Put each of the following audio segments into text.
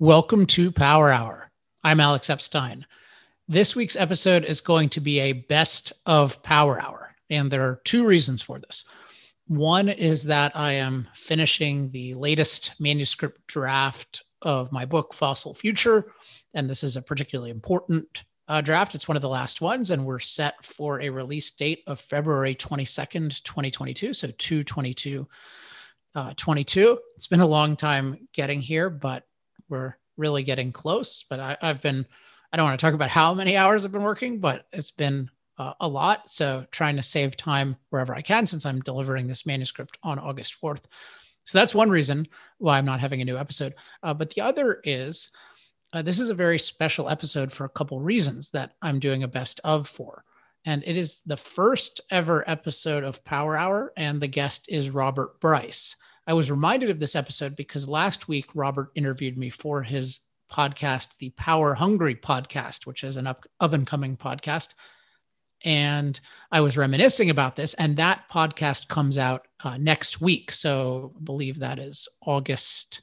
Welcome to Power Hour. I'm Alex Epstein. This week's episode is going to be a best of Power Hour, and there are two reasons for this. One is that I am finishing the latest manuscript draft of my book, Fossil Future, and this is a particularly important uh, draft. It's one of the last ones, and we're set for a release date of February 22nd, 2022. So 222 uh, 22. It's been a long time getting here, but we're really getting close. But I, have been, I don't want to talk about how many hours I've been working, but it's been uh, a lot. So trying to save time wherever I can since I'm delivering this manuscript on August 4th. So that's one reason why I'm not having a new episode. Uh, but the other is uh, this is a very special episode for a couple reasons that I'm doing a best of for. And it is the first ever episode of Power Hour, and the guest is Robert Bryce. I was reminded of this episode because last week Robert interviewed me for his podcast, the Power Hungry podcast, which is an up, up and coming podcast. And I was reminiscing about this, and that podcast comes out uh, next week. So I believe that is August.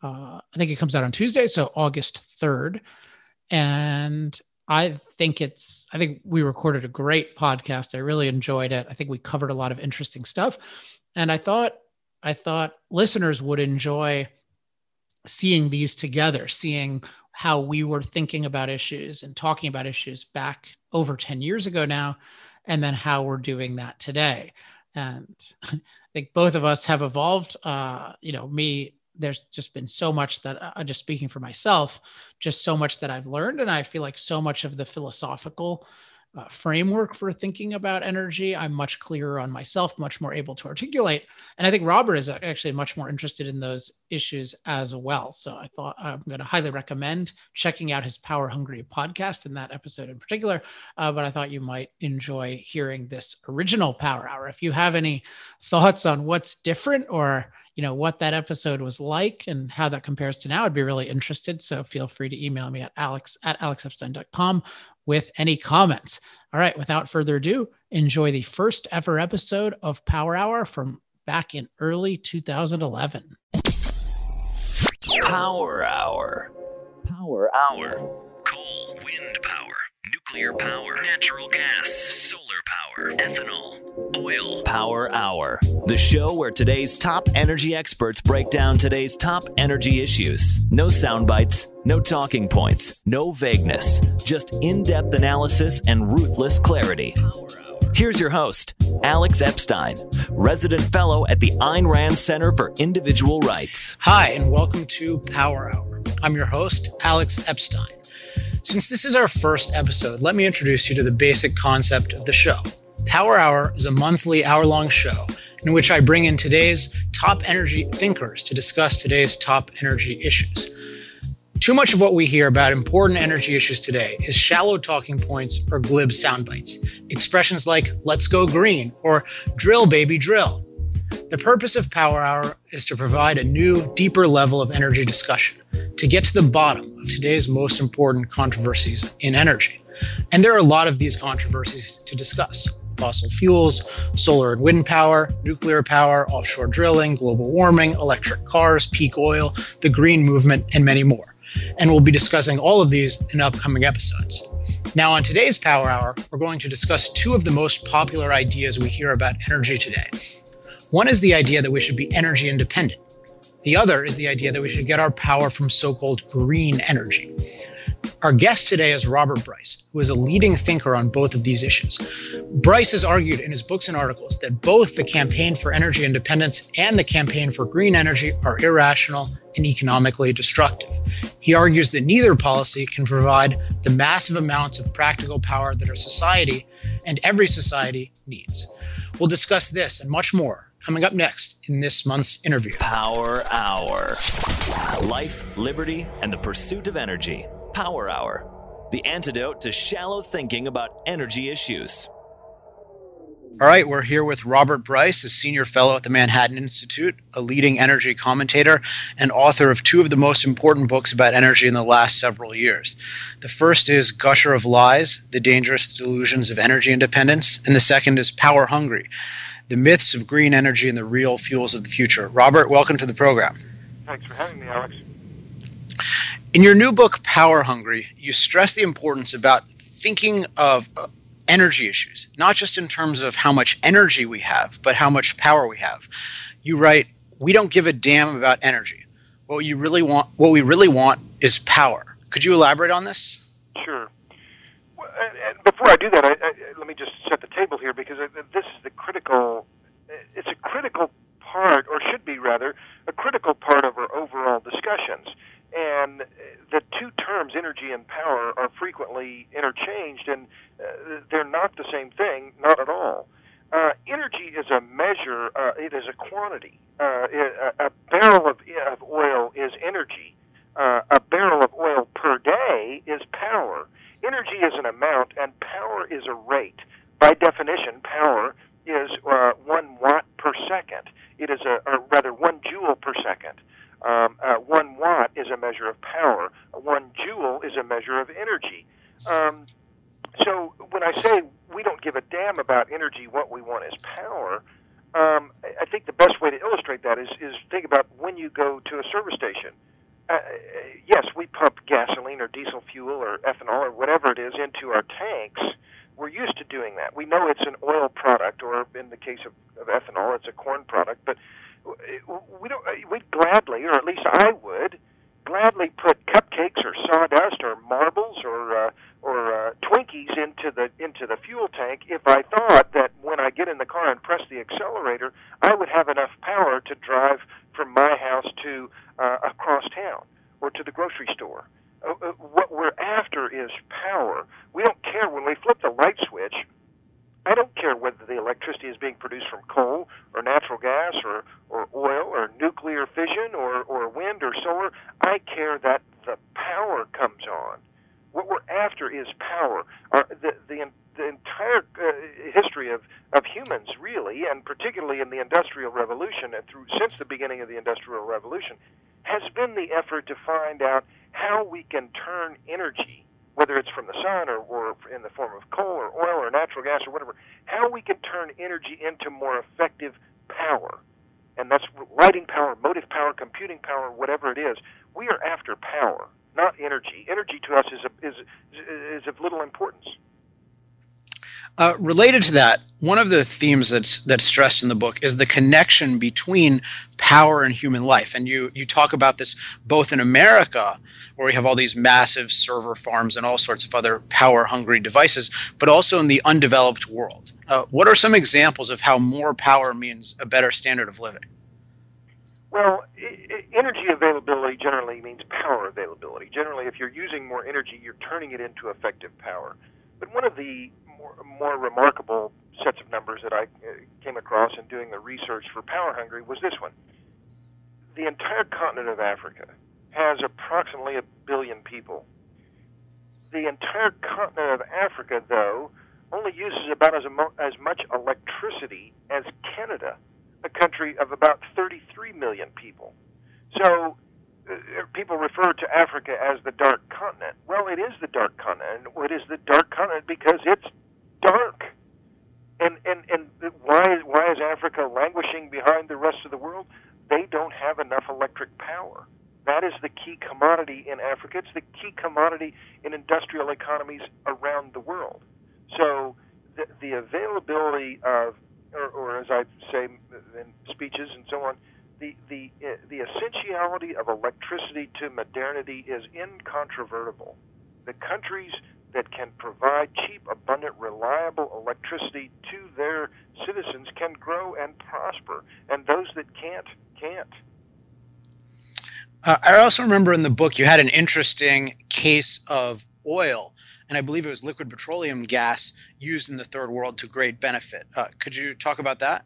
Uh, I think it comes out on Tuesday, so August 3rd. And I think it's, I think we recorded a great podcast. I really enjoyed it. I think we covered a lot of interesting stuff. And I thought I thought listeners would enjoy seeing these together, seeing how we were thinking about issues and talking about issues back over 10 years ago now, and then how we're doing that today. And I think both of us have evolved. Uh, you know, me, there's just been so much that uh, just speaking for myself, just so much that I've learned. And I feel like so much of the philosophical uh, framework for thinking about energy, I'm much clearer on myself, much more able to articulate. And I think Robert is actually much more interested in those issues as well. So I thought I'm going to highly recommend checking out his Power Hungry podcast in that episode in particular. Uh, but I thought you might enjoy hearing this original Power Hour. If you have any thoughts on what's different or you know what that episode was like and how that compares to now i'd be really interested. So feel free to email me at alex at alexepstein.com with any comments. All right without further ado enjoy the first ever episode of power hour from back in early 2011 power hour. Power hour. Coal wind power nuclear power natural gas solar power ethanol Oil Power Hour, the show where today's top energy experts break down today's top energy issues. No sound bites, no talking points, no vagueness, just in depth analysis and ruthless clarity. Here's your host, Alex Epstein, resident fellow at the Ayn Rand Center for Individual Rights. Hi, and welcome to Power Hour. I'm your host, Alex Epstein. Since this is our first episode, let me introduce you to the basic concept of the show. Power Hour is a monthly hour long show in which I bring in today's top energy thinkers to discuss today's top energy issues. Too much of what we hear about important energy issues today is shallow talking points or glib sound bites. Expressions like, let's go green or drill, baby, drill. The purpose of Power Hour is to provide a new, deeper level of energy discussion to get to the bottom of today's most important controversies in energy. And there are a lot of these controversies to discuss fossil fuels, solar and wind power, nuclear power, offshore drilling, global warming, electric cars, peak oil, the green movement, and many more. And we'll be discussing all of these in upcoming episodes. Now, on today's Power Hour, we're going to discuss two of the most popular ideas we hear about energy today. One is the idea that we should be energy independent. The other is the idea that we should get our power from so called green energy. Our guest today is Robert Bryce, who is a leading thinker on both of these issues. Bryce has argued in his books and articles that both the campaign for energy independence and the campaign for green energy are irrational and economically destructive. He argues that neither policy can provide the massive amounts of practical power that our society and every society needs. We'll discuss this and much more coming up next in this month's interview. Power Hour Life, Liberty, and the Pursuit of Energy. Power Hour, the antidote to shallow thinking about energy issues. All right, we're here with Robert Bryce, a senior fellow at the Manhattan Institute, a leading energy commentator, and author of two of the most important books about energy in the last several years. The first is Gusher of Lies The Dangerous Delusions of Energy Independence, and the second is Power Hungry The Myths of Green Energy and the Real Fuels of the Future. Robert, welcome to the program. Thanks for having me, Alex. In your new book, Power Hungry, you stress the importance about thinking of uh, energy issues, not just in terms of how much energy we have, but how much power we have. You write, "We don't give a damn about energy. What you really want, what we really want, is power." Could you elaborate on this? Sure. Before I do that, I, I, let me just set the table here because this is the critical. It's a critical part, or should be rather, a critical part of our overall discussions. And the two terms, energy and power, are frequently interchanged, and uh, they're not the same thing, not at all. Uh, energy is a measure, uh, it is a quantity. Uh, a, a barrel of, of oil is energy. Uh, a barrel of oil per day is power. Energy is an amount, and power is a rate. By definition, power is uh, one watt per second. It is a, or rather, one joule per second. Um, uh, one watt is a measure of power. One joule is a measure of energy. Um, so when I say we don't give a damn about energy, what we want is power. Um, I think the best way to illustrate that is is think about when you go to a service station. Uh, yes, we pump gasoline or diesel fuel or ethanol or whatever it is into our tanks. We're used to doing that. We know it's an oil product, or in the case of, of ethanol, it's a corn product. But we don't. We'd gladly, or at least I would, gladly put cupcakes or sawdust or marbles or uh, or uh, Twinkies into the into the fuel tank if I thought that when I get in the car and press the accelerator, I would have enough power to drive from my house to uh, across town or to the grocery store. Uh, uh, what we're after is power. We don't care when we flip the light switch. I don't care whether the electricity is being produced from coal or natural gas or, or oil or nuclear fission or, or wind or solar. I care that the power comes on. What we're after is power. Our, the, the, the entire uh, history of, of humans, really, and particularly in the Industrial Revolution and through since the beginning of the Industrial Revolution, has been the effort to find out how we can turn energy whether it's from the sun or, or in the form of coal or oil or natural gas or whatever, how we can turn energy into more effective power. And that's lighting power, motive power, computing power, whatever it is. We are after power, not energy. Energy to us is, a, is, is of little importance. Uh, related to that, one of the themes that's that's stressed in the book is the connection between power and human life, and you you talk about this both in America, where we have all these massive server farms and all sorts of other power hungry devices, but also in the undeveloped world. Uh, what are some examples of how more power means a better standard of living? Well, energy availability generally means power availability. Generally, if you're using more energy, you're turning it into effective power. But one of the more, more remarkable sets of numbers that I uh, came across in doing the research for Power Hungry was this one. The entire continent of Africa has approximately a billion people. The entire continent of Africa, though, only uses about as, as much electricity as Canada, a country of about 33 million people. So uh, people refer to Africa as the dark continent. Well, it is the dark continent. It is the dark continent because it's dark. And and and why why is Africa languishing behind the rest of the world? They don't have enough electric power. That is the key commodity in Africa. It's the key commodity in industrial economies around the world. So the, the availability of, or, or as I say in speeches and so on, the the uh, the essentiality of electricity to modernity is incontrovertible. The countries that can provide cheap, abundant, reliable electricity to their citizens can grow and prosper, and those that can't, can't. Uh, I also remember in the book you had an interesting case of oil, and I believe it was liquid petroleum gas used in the third world to great benefit. Uh, could you talk about that?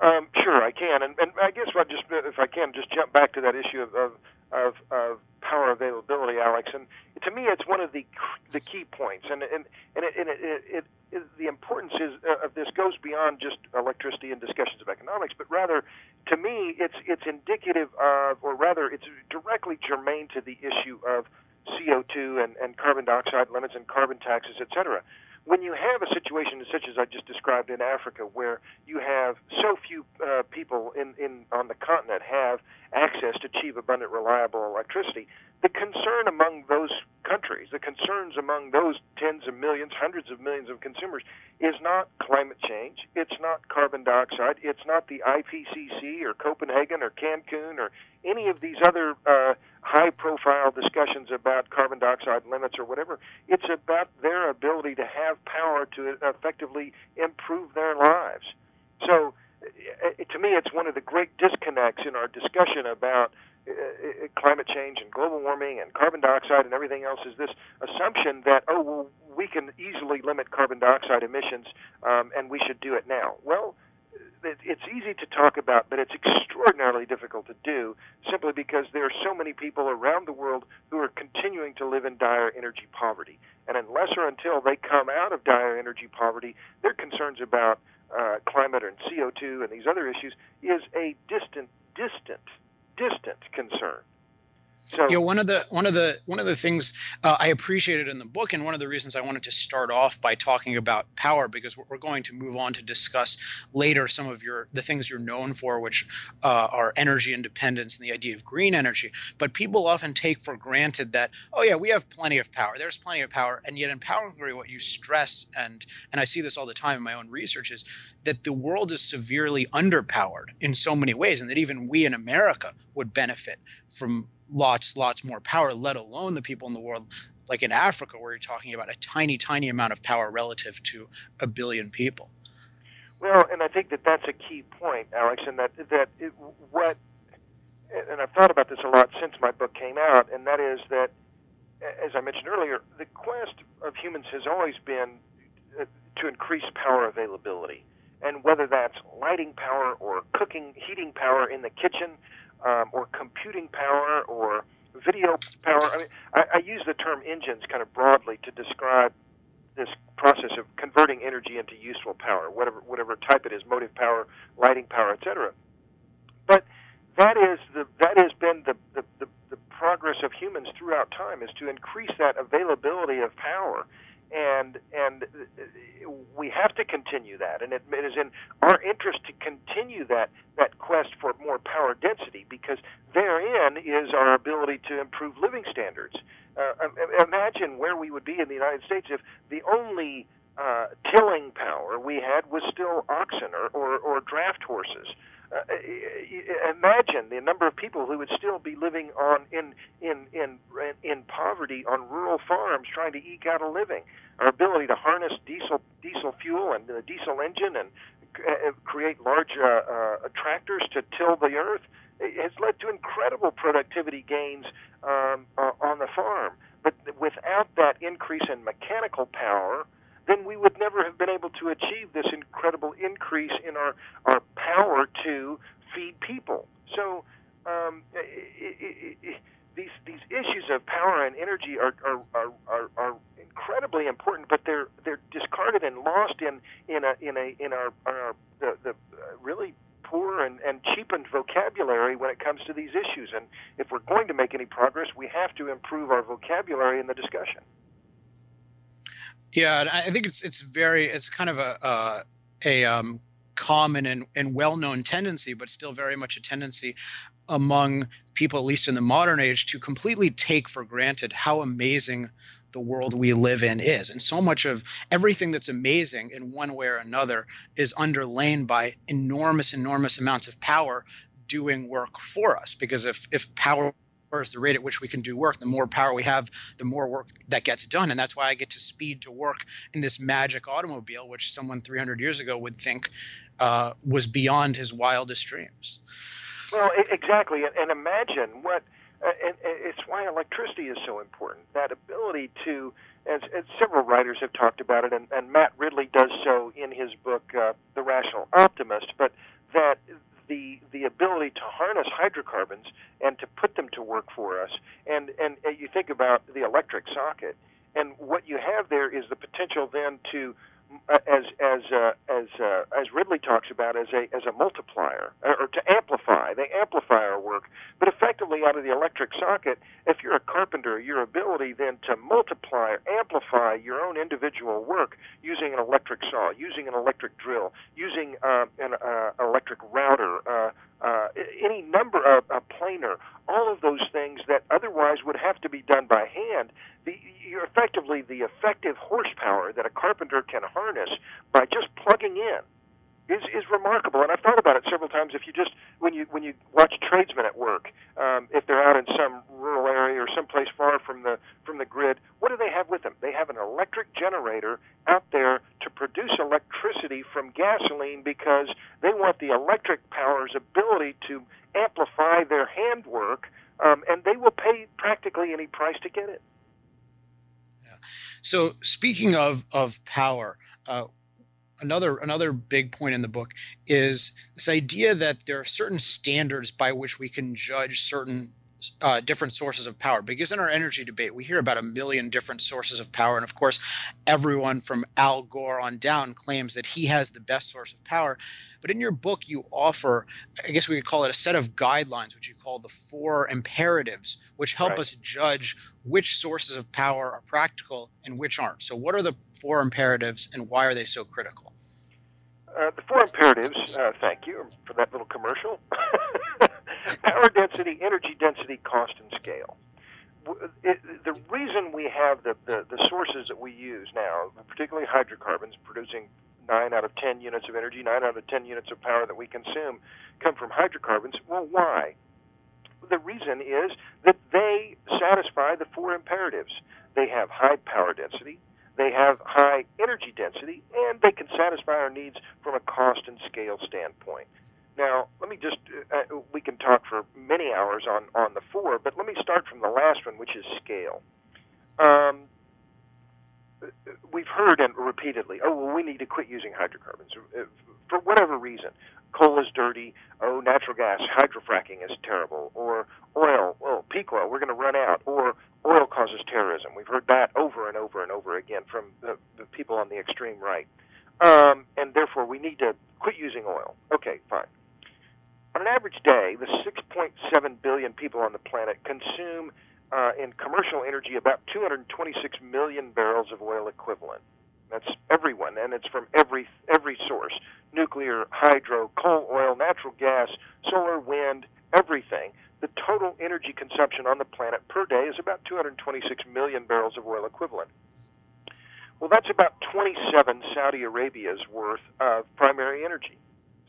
Um, sure, I can, and, and I guess I just, if I can, just jump back to that issue of, of of, of power availability, Alex. And to me, it's one of the the key points. And and and, it, and it, it, it, the importance is uh, of this goes beyond just electricity and discussions of economics, but rather, to me, it's it's indicative of, or rather, it's directly germane to the issue of CO2 and, and carbon dioxide limits and carbon taxes, et cetera. When you have a situation such as I just described in Africa, where you have so few uh, people in, in on the continent have access to cheap, abundant, reliable electricity, the concern among those countries, the concerns among those tens of millions, hundreds of millions of consumers, is not climate change. It's not carbon dioxide. It's not the IPCC or Copenhagen or Cancun or any of these other uh, high profile discussions about carbon dioxide limits or whatever. It's about their ability to have power to effectively improve their lives. So, uh, to me, it's one of the great disconnects in our discussion about uh, climate change and global warming and carbon dioxide and everything else is this assumption that oh well we can easily limit carbon dioxide emissions um, and we should do it now. Well, it's easy to talk about, but it's extraordinarily difficult to do simply because there are so many people around the world who are continuing to live in dire energy poverty. And unless or until they come out of dire energy poverty, their concerns about uh, climate and CO2 and these other issues is a distant, distant, distant concern. So, you know, one of the one of the one of the things uh, I appreciated in the book, and one of the reasons I wanted to start off by talking about power, because we're going to move on to discuss later some of your the things you're known for, which uh, are energy independence and the idea of green energy. But people often take for granted that, oh yeah, we have plenty of power. There's plenty of power, and yet in Power Hungry, what you stress, and and I see this all the time in my own research, is that the world is severely underpowered in so many ways, and that even we in America would benefit from lots, lots more power, let alone the people in the world like in Africa, where you're talking about a tiny, tiny amount of power relative to a billion people. Well, and I think that that's a key point, Alex, and that that it, what, and I've thought about this a lot since my book came out, and that is that, as I mentioned earlier, the quest of humans has always been uh, to increase power availability, and whether that's lighting power or cooking, heating power in the kitchen, um, or computing power or video power. I mean, I, I use the term engines kind of broadly to describe this process of converting energy into useful power, whatever whatever type it is, motive power, lighting power, etc. But that is the that has been the, the, the, the progress of humans throughout time is to increase that availability of power and and we have to continue that. And it, it is in our interest to continue that that quest for more power density because therein is our ability to improve living standards. Uh, imagine where we would be in the United States if the only uh, tilling power we had was still oxen or, or, or draft horses uh, imagine the number of people who would still be living on in in in in poverty on rural farms trying to eke out a living. Our ability to harness diesel diesel fuel and the diesel engine and uh, create large uh, uh, tractors to till the earth has led to incredible productivity gains um, uh, on the farm. But without that increase in mechanical power, then we would never have been able to achieve this incredible increase in our, our power to feed people. So um, it, it, it, these these issues of power and energy are are, are, are, are incredibly important, but they're they're discarded and lost in in a in a in our, our the, the uh, really poor and, and cheapened vocabulary when it comes to these issues. And if we're going to make any progress, we have to improve our vocabulary in the discussion. Yeah, I think it's it's very it's kind of a uh, a um, common and, and well known tendency, but still very much a tendency among people, at least in the modern age, to completely take for granted how amazing the world we live in is. And so much of everything that's amazing in one way or another is underlain by enormous, enormous amounts of power doing work for us. Because if if power is the rate at which we can do work. The more power we have, the more work that gets done. And that's why I get to speed to work in this magic automobile, which someone 300 years ago would think uh, was beyond his wildest dreams. Well, exactly. And imagine what, uh, and it's why electricity is so important. That ability to, as, as several writers have talked about it, and, and Matt Ridley does so in his book, uh, The Rational Optimist, but that the the ability to harness hydrocarbons and to put them to work for us. And and, you think about the electric socket, and what you have there is the potential then to as as uh, as uh, as Ridley talks about as a as a multiplier or to amplify. They amplify our work, but effectively out of the electric socket. If you're a carpenter, your ability then to multiply, amplify your own individual work using an electric saw, using an electric drill, using uh, an uh, electric router, uh, uh, any number of a planer, all of those things that otherwise would have to be done by hand. The, you're effectively the effective horsepower that a carpenter can harness by just plugging in is is remarkable. And I've thought about it several times. If you just when you when you watch tradesmen at work, um, if they're out in some rural area or someplace far from the from the grid, what do they have with them? They have an electric generator out there to produce electricity from gasoline because they want the electric power's ability to amplify their handwork, um, and they will pay practically any price to get it. So speaking of of power. Uh, another another big point in the book is this idea that there are certain standards by which we can judge certain uh, different sources of power. Because in our energy debate we hear about a million different sources of power. And of course everyone from al gore on down claims that he has the best source of power. But in your book you offer i guess we could call it a set of guidelines which you call the four imperatives which help right. us judge which sources of power are practical and which aren't. So what are the four imperatives and why are they so critical? Uh, the four imperatives, uh, thank you for that little commercial. Power density, energy density, cost, and scale. It, the reason we have the, the, the sources that we use now, particularly hydrocarbons, producing 9 out of 10 units of energy, 9 out of 10 units of power that we consume, come from hydrocarbons. Well, why? The reason is that they satisfy the four imperatives. They have high power density, they have high energy density, and they can satisfy our needs from a cost and scale standpoint. Now, let me just, uh, uh, we can talk for many hours on, on the four, but let me start from the last one, which is scale. Um, we've heard and repeatedly, oh, well, we need to quit using hydrocarbons uh, for whatever reason. Coal is dirty. Oh, natural gas, hydrofracking is terrible. Or oil, well, peak oil, we're going to run out. Or oil causes terrorism. We've heard that over and over and over again from the, the people on the extreme right. Um, and therefore, we need to quit using oil. Okay, fine. On an average day, the 6.7 billion people on the planet consume uh, in commercial energy about 226 million barrels of oil equivalent. That's everyone, and it's from every every source: nuclear, hydro, coal, oil, natural gas, solar, wind, everything the total energy consumption on the planet per day is about 226 million barrels of oil equivalent. Well, that's about 27 Saudi Arabia's worth of primary energy.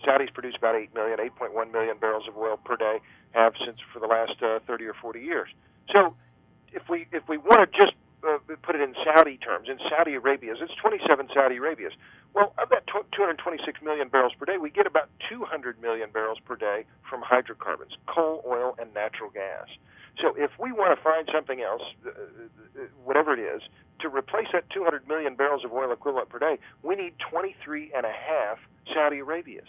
Saudis produce about 8 million, 8.1 million barrels of oil per day, have since for the last uh, 30 or 40 years. So, if we if we want to just uh, put it in Saudi terms, in Saudi Arabia's, it's 27 Saudi Arabia's. Well, of that 226 million barrels per day, we get about 200 million barrels per day from hydrocarbons, coal, oil, and natural gas. So if we want to find something else, uh, uh, whatever it is, to replace that 200 million barrels of oil equivalent per day, we need 23 and a half Saudi Arabias.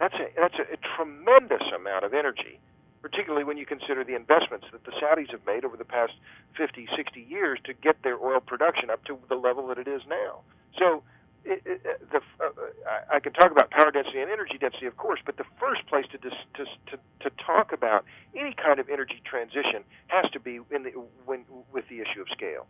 That's a, that's a, a tremendous amount of energy, particularly when you consider the investments that the Saudis have made over the past 50, 60 years to get their oil production up to the level that it is now. So it, it, the, uh, I can talk about power density and energy density, of course, but the first place to, dis, to, to, to talk about any kind of energy transition has to be in the, when, with the issue of scale.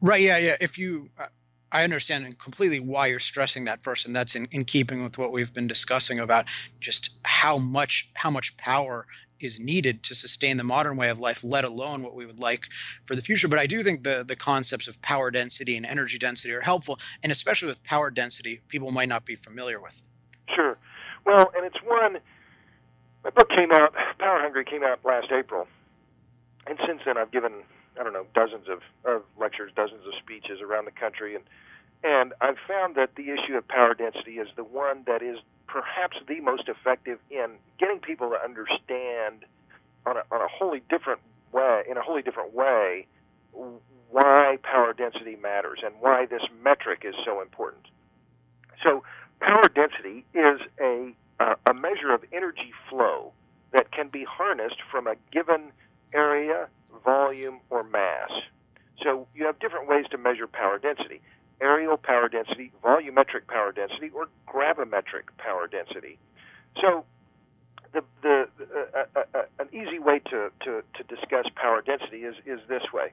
Right. Yeah. Yeah. If you, uh, I understand completely why you're stressing that first, and that's in, in keeping with what we've been discussing about just how much how much power is needed to sustain the modern way of life, let alone what we would like for the future. But I do think the the concepts of power density and energy density are helpful, and especially with power density, people might not be familiar with. Sure. Well, and it's one. My book came out, Power Hungry came out last April, and since then I've given I don't know dozens of, of lectures, dozens of speeches around the country, and and I've found that the issue of power density is the one that is perhaps the most effective in getting people to understand on a, on a wholly different way, in a wholly different way, why power density matters and why this metric is so important. So, power density is a, a measure of energy flow that can be harnessed from a given area, volume, or mass. So, you have different ways to measure power density. Areal power density, volumetric power density, or gravimetric power density. So, the, the, uh, uh, uh, an easy way to, to, to discuss power density is, is this way.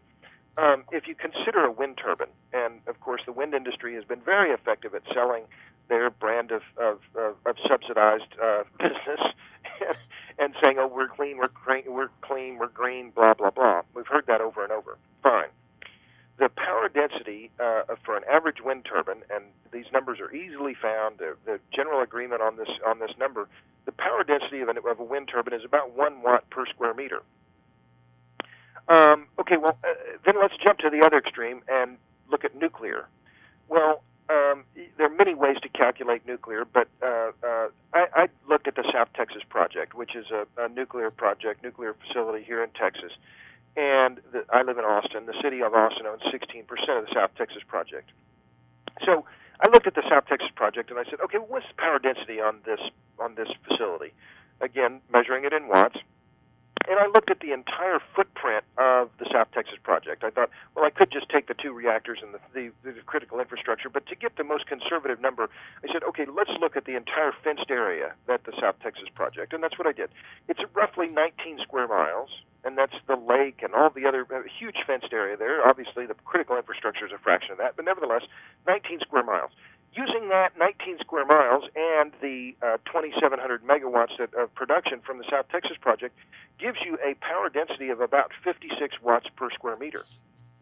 Um, if you consider a wind turbine, and of course the wind industry has been very effective at selling their brand of, of, of, of subsidized uh, business and saying, "Oh, we're clean, we're clean, we're clean, we're green," blah blah blah. We've heard that over and over. Fine. The power density uh, for an average wind turbine, and these numbers are easily found. The, the general agreement on this on this number, the power density of, an, of a wind turbine is about one watt per square meter. Um, okay, well, uh, then let's jump to the other extreme and look at nuclear. Well, um, there are many ways to calculate nuclear, but uh, uh, I, I looked at the South Texas Project, which is a, a nuclear project, nuclear facility here in Texas. And the, I live in Austin. The city of Austin owns 16% of the South Texas Project. So I looked at the South Texas Project and I said, okay, what's the power density on this on this facility? Again, measuring it in watts and I looked at the entire footprint of the South Texas project. I thought, well, I could just take the two reactors and the, the, the critical infrastructure, but to get the most conservative number, I said, okay, let's look at the entire fenced area that the South Texas project, and that's what I did. It's roughly 19 square miles, and that's the lake and all the other uh, huge fenced area there. Obviously, the critical infrastructure is a fraction of that, but nevertheless, 19 square miles using that 19 square miles and the uh, 2,700 megawatts of production from the South Texas project gives you a power density of about 56 watts per square meter.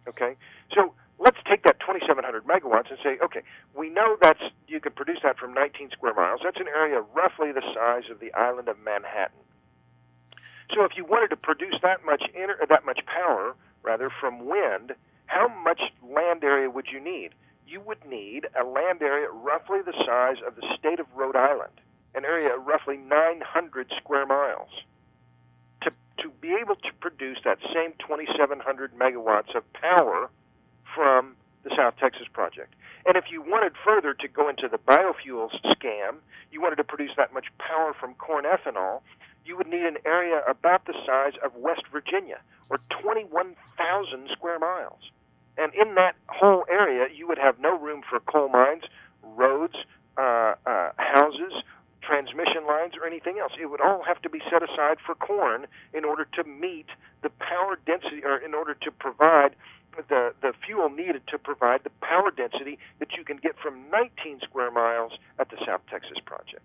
Okay, so let's take that 2,700 megawatts and say, okay, we know that's you can produce that from 19 square miles. That's an area roughly the size of the island of Manhattan. So if you wanted to produce that much inter- that much power, rather from wind, how much land area would you need? You would need a land area roughly the size of the state of Rhode Island, an area of roughly 900 square miles, to, to be able to produce that same 2,700 megawatts of power from the South Texas project. And if you wanted further to go into the biofuels scam, you wanted to produce that much power from corn ethanol, you would need an area about the size of West Virginia, or 21,000 square miles. And in that whole area, you would have no room for coal mines, roads, uh, uh, houses, transmission lines, or anything else. It would all have to be set aside for corn in order to meet the power density, or in order to provide the, the fuel needed to provide the power density that you can get from 19 square miles at the South Texas project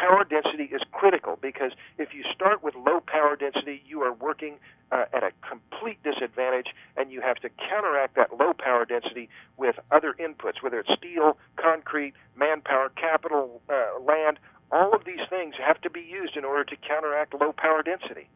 power density is critical because if you start with low power density, you are working uh, at a complete disadvantage, and you have to counteract that low power density with other inputs, whether it's steel, concrete, manpower, capital, uh, land. All of these things have to be used in order to counteract low power density.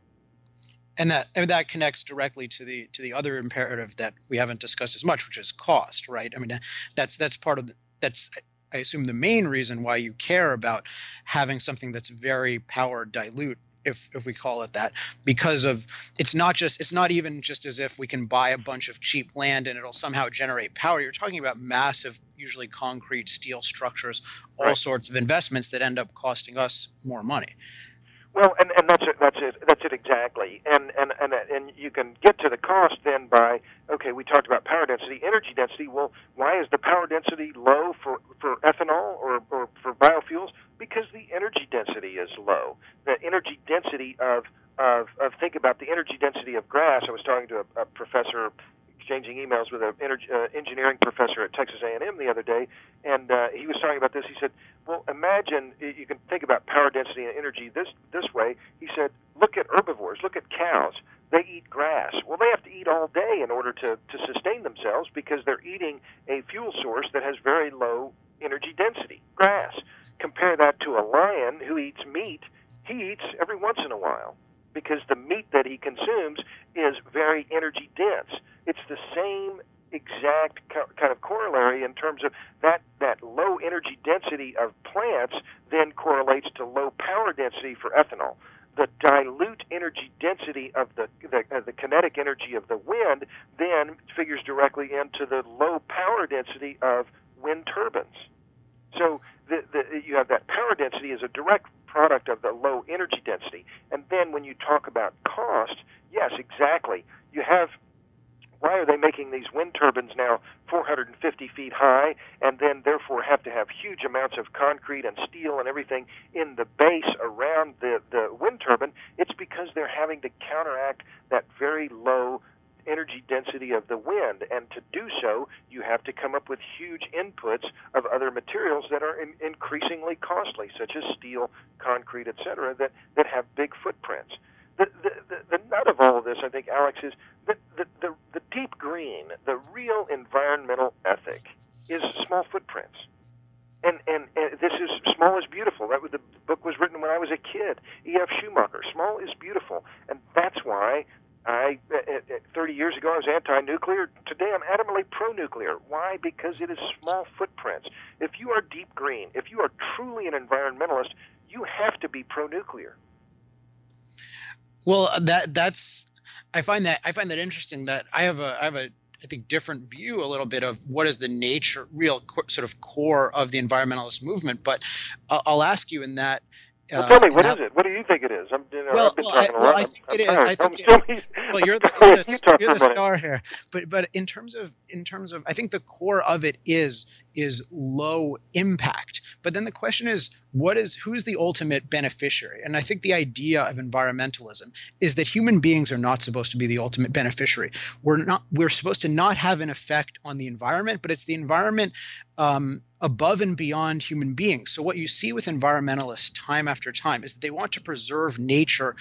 And that and that connects directly to the to the other imperative that we haven't discussed as much, which is cost, right? I mean, that's that's part of the, that's I assume the main reason why you care about having something that's very power dilute if if we call it that because of it's not just it's not even just as if we can buy a bunch of cheap land and it'll somehow generate power you're talking about massive usually concrete steel structures all right. sorts of investments that end up costing us more money well, and, and that's it. That's it. That's it exactly. And and and and you can get to the cost then by okay. We talked about power density, energy density. Well, why is the power density low for for ethanol or or for biofuels? Because the energy density is low. The energy density of of, of think about the energy density of grass. I was talking to a, a professor exchanging emails with an uh, engineering professor at Texas A&M the other day, and uh, he was talking about this. He said, "Well, imagine you can think about power density and energy this this way." He said, "Look at herbivores. Look at cows. They eat grass. Well, they have to eat all day in order to to sustain themselves because they're eating a fuel source that has very low energy density, grass. Compare that to a lion who eats meat. He eats every once in a while." because the meat that he consumes is very energy dense. It's the same exact kind of corollary in terms of that that low energy density of plants then correlates to low power density for ethanol. The dilute energy density of the the, uh, the kinetic energy of the wind then figures directly into the low power density of wind turbines. So the, the, you have that power density as a direct product of the low energy density. And then when you talk about cost, yes, exactly. Why are they making these wind turbines now 450 feet high and then therefore have to have huge amounts of concrete and steel and everything in the base around the, the wind turbine? It's because they're having to counteract that very low energy density of the wind. And to do so, you have to come up with huge inputs of other materials that are in, increasingly costly, such as steel, concrete, etc., that, that have big footprints. The, the, the, the nut of all of this, I think, Alex, is the, the, the deep green, the real environmental ethic, is small footprints. And, and, and this is small is beautiful. That was, the book was written when I was a kid. E.F. Schumacher. Small is beautiful, and that's why I, uh, uh, uh, 30 years ago, I was anti-nuclear. Today, I'm adamantly pro-nuclear. Why? Because it is small footprints. If you are deep green, if you are truly an environmentalist, you have to be pro-nuclear. Well, that that's I find that I find that interesting. That I have a I have a I think different view a little bit of what is the nature, real sort of core of the environmentalist movement. But uh, I'll ask you in that well, tell me, what is it? What do you think it is? I'm, you know, well, well, I, well I, think I'm, it is. I think it, well, you're the, you're the, you're the star here. But but in terms of in terms of, I think the core of it is is low impact. But then the question is, what is who's the ultimate beneficiary? And I think the idea of environmentalism is that human beings are not supposed to be the ultimate beneficiary. We're not. We're supposed to not have an effect on the environment, but it's the environment um, above and beyond human beings. So what you see with environmentalists time after time is that they want to preserve nature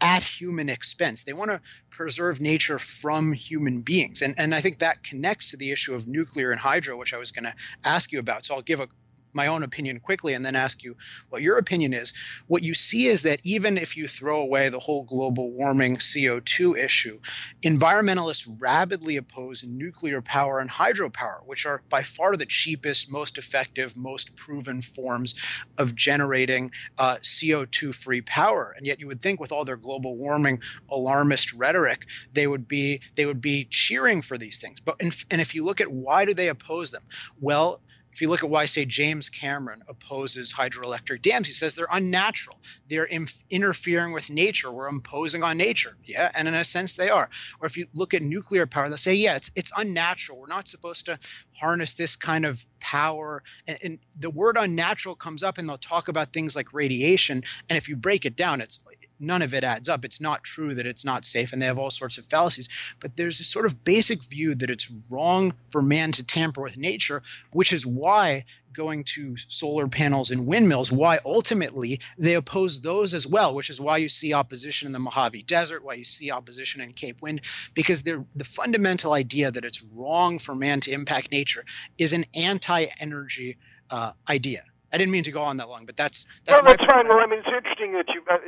at human expense. They want to preserve nature from human beings. And, and I think that connects to the issue of nuclear and hydro, which I was going to ask you about. So I'll give a my own opinion quickly and then ask you what your opinion is. What you see is that even if you throw away the whole global warming CO2 issue, environmentalists rapidly oppose nuclear power and hydropower, which are by far the cheapest, most effective, most proven forms of generating uh, CO2 free power. And yet you would think with all their global warming alarmist rhetoric, they would be they would be cheering for these things. But and if you look at why do they oppose them? Well, if you look at why, say, James Cameron opposes hydroelectric dams, he says they're unnatural. They're inf- interfering with nature. We're imposing on nature. Yeah, and in a sense, they are. Or if you look at nuclear power, they'll say, yeah, it's, it's unnatural. We're not supposed to harness this kind of power. And, and the word unnatural comes up, and they'll talk about things like radiation. And if you break it down, it's none of it adds up. It's not true that it's not safe, and they have all sorts of fallacies. But there's a sort of basic view that it's wrong for man to tamper with nature, which is why going to solar panels and windmills, why ultimately they oppose those as well, which is why you see opposition in the Mojave Desert, why you see opposition in Cape Wind, because the fundamental idea that it's wrong for man to impact nature is an anti-energy uh, idea. I didn't mean to go on that long, but that's that's. No, that's fine. Well, I mean, it's interesting that you. Uh,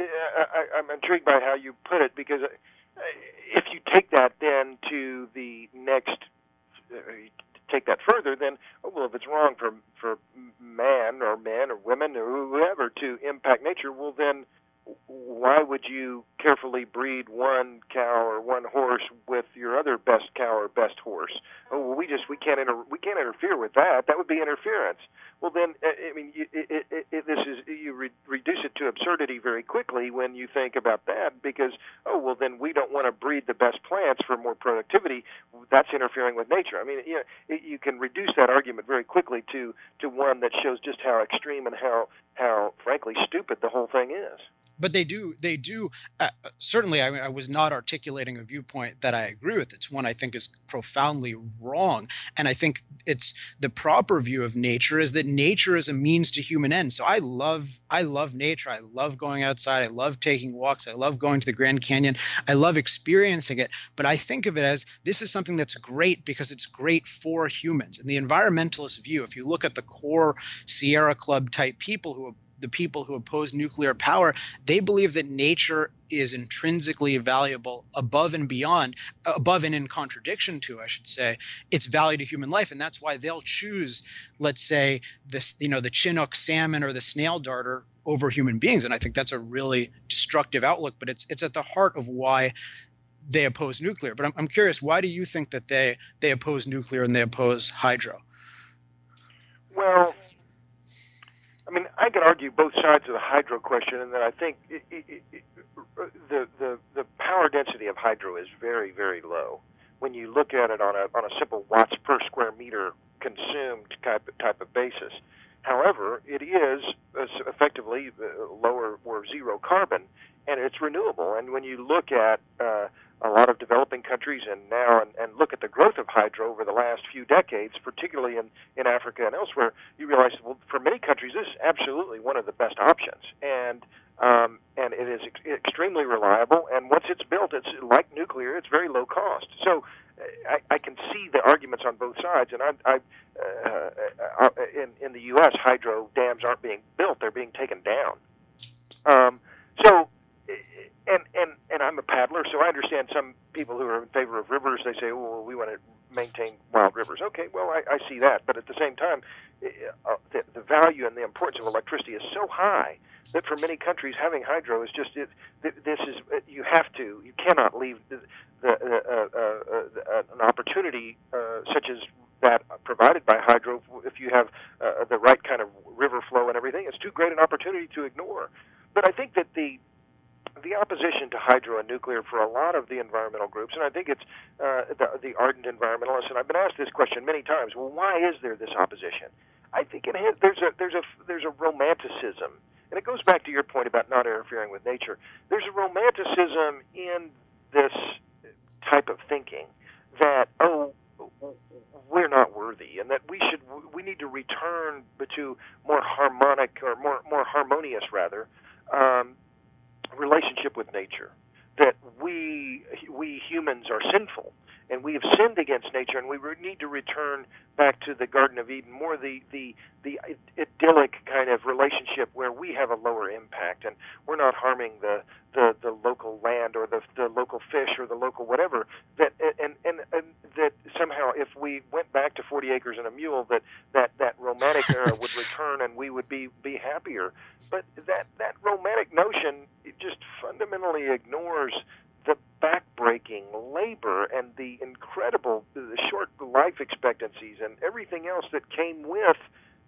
I, am intrigued by how you put it because uh, if you take that then to the next, uh, take that further, then oh, well, if it's wrong for for man or men or women or whoever to impact nature, well then why would you carefully breed one cow or one horse with your other best cow or best horse? Oh, well, we just we can't inter- we can't interfere with that. That would be interference. Well, then uh, I mean, you, it, it, it, this is you re- reduce it to absurdity very quickly when you think about that because oh well, then we don't want to breed the best plants for more productivity. That's interfering with nature. I mean, you know, you can reduce that argument very quickly to to one that shows just how extreme and how how frankly stupid the whole thing is but they do they do uh, certainly I, I was not articulating a viewpoint that i agree with. It's one i think is profoundly wrong. And i think it's the proper view of nature is that nature is a means to human end. So i love i love nature. I love going outside. I love taking walks. I love going to the grand canyon. I love experiencing it. But i think of it as this is something that's great because it's great for humans. And the environmentalist view if you look at the core sierra club type people who the people who oppose nuclear power, they believe that nature is intrinsically valuable above and beyond, above and in contradiction to, I should say, its value to human life. And that's why they'll choose, let's say, this, you know, the Chinook salmon or the snail darter over human beings. And I think that's a really destructive outlook, but it's it's at the heart of why they oppose nuclear. But I'm, I'm curious, why do you think that they they oppose nuclear and they oppose hydro? Well, I mean, I could argue both sides of the hydro question, and that I think it, it, it, the the the power density of hydro is very very low. when you look at it on a on a simple watts per square meter consumed type type of basis. However, it is effectively uh, lower or zero carbon, and it's renewable. And when you look at uh, a lot of developing countries and now and, and look at the growth of hydro over the last few decades, particularly in, in Africa and elsewhere, you realize well for many countries this is absolutely one of the best options. And um, and it is ex- extremely reliable. And once it's built, it's like nuclear; it's very low cost. So uh, I, I can see the arguments on both sides. And I, I uh, uh, in in the U.S., hydro dams aren't being built; they're being taken down. Um, so and and and I'm a paddler, so I understand some people who are in favor of rivers. They say, "Oh, well, we want to maintain wild rivers." Okay, well, I, I see that, but at the same time, uh, the, the value and the importance of electricity is so high that for many countries, having hydro is just it, this is you have to, you cannot leave the, the uh, uh, uh, an opportunity uh, such as that provided by hydro if you have uh, the right kind of river flow and everything. It's too great an opportunity to ignore. But I think that the the opposition to hydro and nuclear for a lot of the environmental groups, and I think it's uh, the, the ardent environmentalists. And I've been asked this question many times. Well, why is there this opposition? I think it has, there's a there's a there's a romanticism, and it goes back to your point about not interfering with nature. There's a romanticism in this type of thinking that oh we're not worthy and that we should we need to return to more harmonic or more more harmonious rather um, relationship with nature. That we we humans are sinful and we have sinned against nature, and we need to return back to the Garden of Eden, more the the the idyllic kind of relationship where we have a lower impact and we're not harming the the, the local land or the the local fish or the local whatever. That and, and and that somehow, if we went back to 40 acres and a mule, that that that romantic era would return and we would be be happier. But that that romantic notion just fundamentally ignores the backbreaking labor and the incredible the short life expectancies and everything else that came with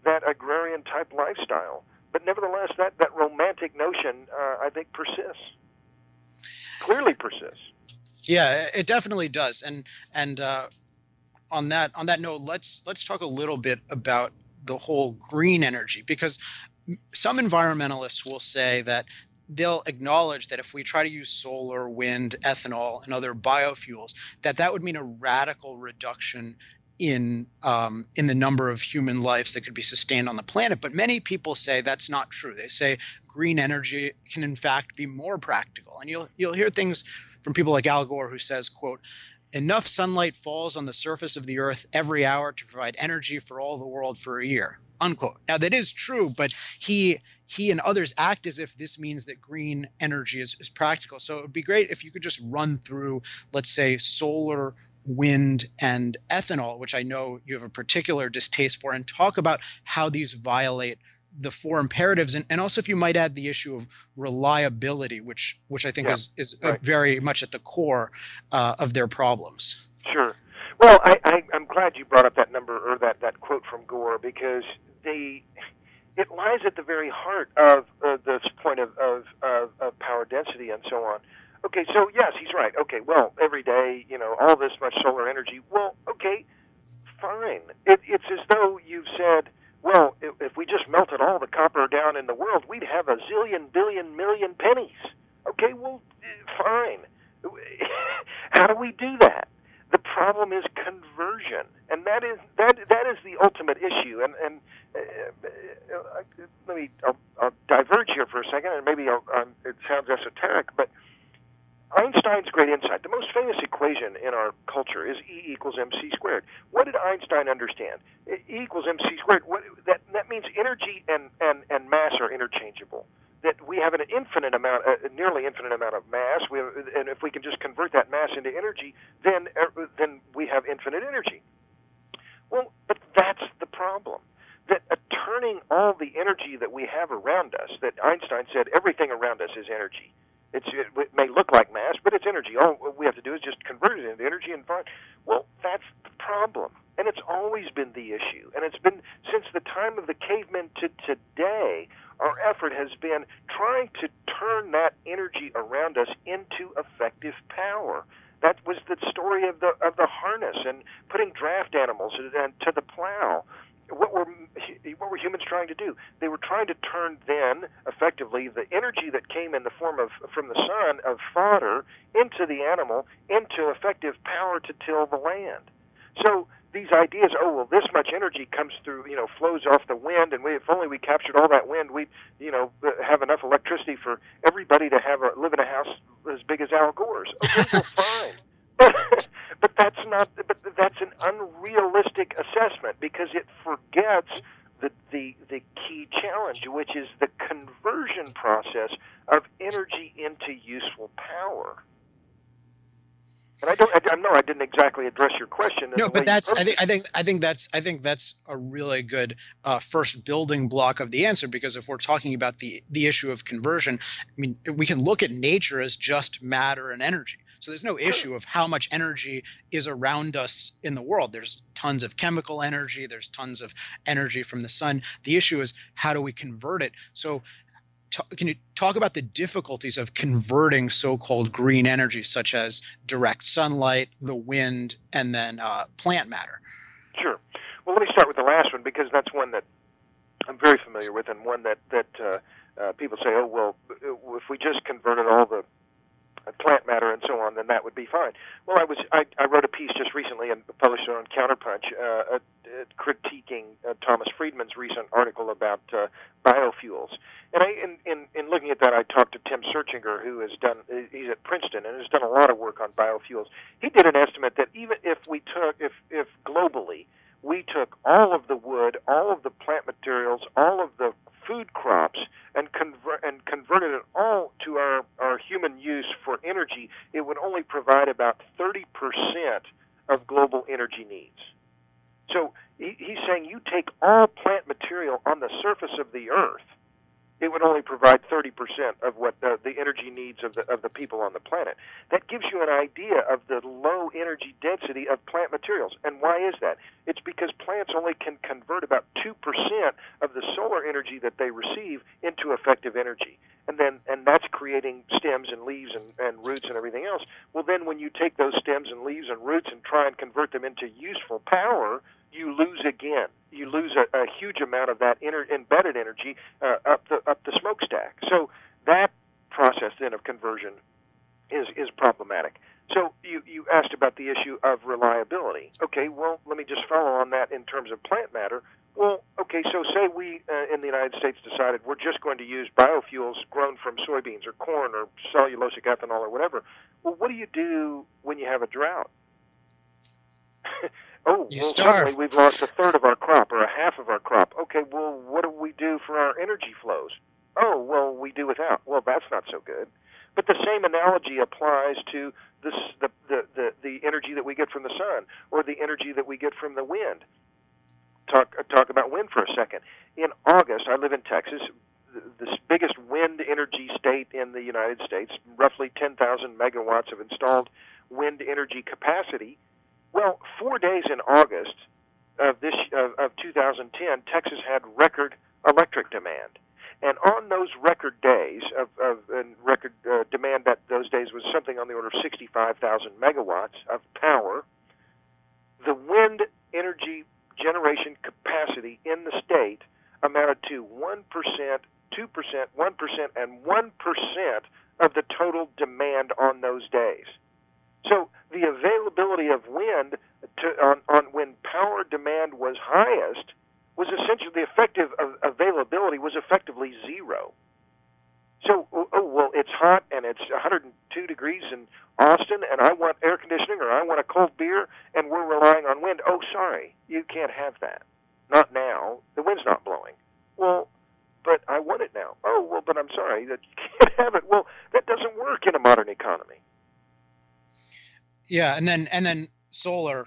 that agrarian type lifestyle. But nevertheless, that, that romantic notion, uh, I think, persists. Clearly persists. Yeah, it definitely does. And and uh, on that on that note, let's let's talk a little bit about the whole green energy because some environmentalists will say that they'll acknowledge that if we try to use solar, wind, ethanol, and other biofuels, that that would mean a radical reduction in um, in the number of human lives that could be sustained on the planet. But many people say that's not true. They say green energy can in fact be more practical, and you'll you'll hear things from people like Al Gore who says, "quote." Enough sunlight falls on the surface of the earth every hour to provide energy for all the world for a year unquote. Now that is true, but he he and others act as if this means that green energy is, is practical. So it would be great if you could just run through, let's say, solar, wind, and ethanol, which I know you have a particular distaste for, and talk about how these violate the four imperatives and, and also if you might add the issue of reliability which which i think yeah, is is right. very much at the core uh, of their problems sure well I, I i'm glad you brought up that number or that that quote from gore because they it lies at the very heart of uh, this point of, of, of, of power density and so on. Okay, so yes, he's right. Okay, well, every day, you know, all this much solar energy. Well, okay, fine. It, it's as though you've said, well, if, if we just melted all the copper down in the world, we'd have a zillion, billion, million pennies. Okay, well, fine. How do we do that? The problem is conversion, and that is that that is the ultimate issue. And and uh, uh, let me I'll, I'll diverge here for a second, and maybe I'll, um, it sounds esoteric, but Einstein's great insight, the most famous equation in our culture is E equals mc squared. What did Einstein understand? E equals mc squared. What, that that means energy and, and, and mass are interchangeable that we have an infinite amount, a nearly infinite amount of mass. We have, and if we can just convert that mass into energy, then uh, then we have infinite energy. Well, but that's the problem. That uh, turning all the energy that we have around us, that Einstein said everything around us is energy. It's, it, may look like mass, but it's energy. All we have to do is just convert it into energy and find. Well, that's the problem, and it's always been the issue, and it's been since the time of the cavemen to today our effort has been trying to turn that energy around us into effective power. That was the story of the of the harness and putting draft animals to the plow. What were what were humans trying to do? They were trying to turn then effectively the energy that came in the form of from the sun of fodder into the animal into effective power to till the land. So these ideas, oh well, this much energy comes through, you know, flows off the wind, and we, if only we captured all that wind, we'd, you know, have enough electricity for everybody to have a live in a house as big as Al Gore's. Okay, well, fine. but that's not. But that's an unrealistic assessment because it forgets the, the the key challenge, which is the conversion process of energy into useful power. And I don't. I, I know I didn't exactly address your question. No, but that's. I think. I think. I think that's. I think that's a really good uh, first building block of the answer because if we're talking about the the issue of conversion, I mean, we can look at nature as just matter and energy. So there's no issue of how much energy is around us in the world. There's tons of chemical energy. There's tons of energy from the sun. The issue is how do we convert it? So can you talk about the difficulties of converting so-called green energy, such as direct sunlight, the wind, and then uh, plant matter? Sure. Well, let me start with the last one because that's one that I'm very familiar with, and one that that uh, uh, people say, "Oh, well, if we just converted all the plant matter and so on, then that would be fine. Well, I was I, I wrote a piece just recently and published it on Counterpunch, uh, uh, uh, critiquing uh, Thomas Friedman's recent article about uh, biofuels. And I, in, in in looking at that, I talked to Tim Searchinger, who has done he's at Princeton and has done a lot of work on biofuels. He did an estimate that even if we took if if globally we took all of the wood, all of the plant materials, all of the food crops and convert and converted it all to our, our human use for energy, it would only provide about 30% of global energy needs. So he, he's saying you take all plant material on the surface of the earth it would only provide 30% of what the, energy needs of the, of the people on the planet. That gives you an idea of the low energy density of plant materials. And why is that? It's because plants only can convert about 2% of the solar energy that they receive into effective energy. And then and that's creating stems and leaves and, and roots and everything else. Well then when you take those stems and leaves and roots and try and convert them into useful power, you lose again. You lose a, a huge amount of that inner, embedded energy uh, up the up the smokestack. So that process then of conversion is is problematic. So you you asked about the issue of reliability. Okay, well let me just follow on that in terms of plant matter. Well, okay, so say we uh, in the United States decided we're just going to use biofuels grown from soybeans or corn or cellulosic ethanol or whatever. Well, what do you do when you have a drought? Oh, you well, starve. we've lost a third of our crop or a half of our crop. Okay, well, what do we do for our energy flows? Oh, well, we do without. Well, that's not so good. But the same analogy applies to this, the, the, the, the energy that we get from the sun or the energy that we get from the wind. Talk, uh, talk about wind for a second. In August, I live in Texas, the biggest wind energy state in the United States, roughly 10,000 megawatts of installed wind energy capacity well, four days in August of this of, of 2010, Texas had record electric demand, and on those record days of, of and record uh, demand that those days was something on the order of 65,000 megawatts of power. The wind energy generation capacity in the state amounted to one percent, two percent, one percent, and one percent of the total demand on those days. So the availability of wind to, on, on when power demand was highest was essentially the effective availability was effectively zero. So, oh, oh well, it's hot and it's 102 degrees in Austin, and I want air conditioning or I want a cold beer, and we're relying on wind. Oh, sorry, you can't have that. Not now. The wind's not blowing. Well, but I want it now. Oh, well, but I'm sorry that you can't have it. Well, that doesn't work in a modern economy. Yeah, and then and then solar,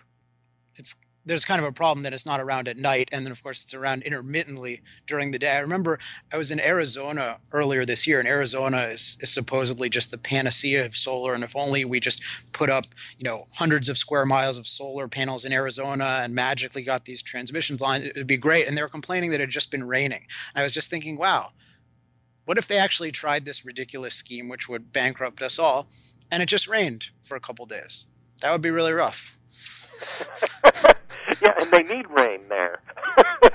it's there's kind of a problem that it's not around at night, and then of course it's around intermittently during the day. I remember I was in Arizona earlier this year, and Arizona is, is supposedly just the panacea of solar, and if only we just put up you know hundreds of square miles of solar panels in Arizona and magically got these transmission lines, it would be great. And they were complaining that it had just been raining. I was just thinking, wow, what if they actually tried this ridiculous scheme, which would bankrupt us all? and it just rained for a couple days. That would be really rough. yeah, and they need rain there. uh,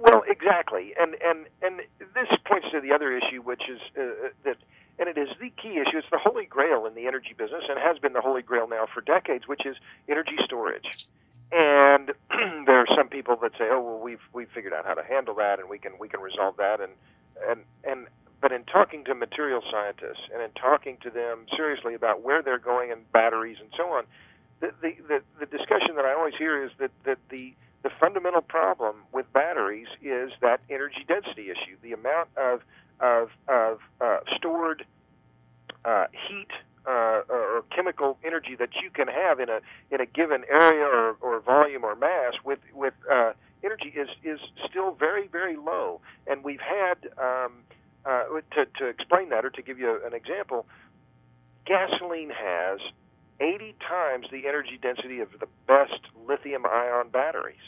well, exactly, and and and this points to the other issue, which is uh, uh that, and it is the key issue. It's the holy grail in the energy business, and has been the holy grail now for decades, which is energy storage. And there are some people that say, "Oh, well, we've we've figured out how to handle that, and we can we can resolve that." And and and but in talking to material scientists and in talking to them seriously about where they're going in batteries and so on, the the the, the discussion that I always hear is that that the the fundamental problem with batteries is that energy density issue, the amount of of of uh, stored uh, heat uh, or chemical energy that you can have in a in a given area or, or volume or mass with with uh, energy is is still very very low. And we've had um, uh, to to explain that or to give you an example, gasoline has 80 times the energy density of the best lithium ion batteries.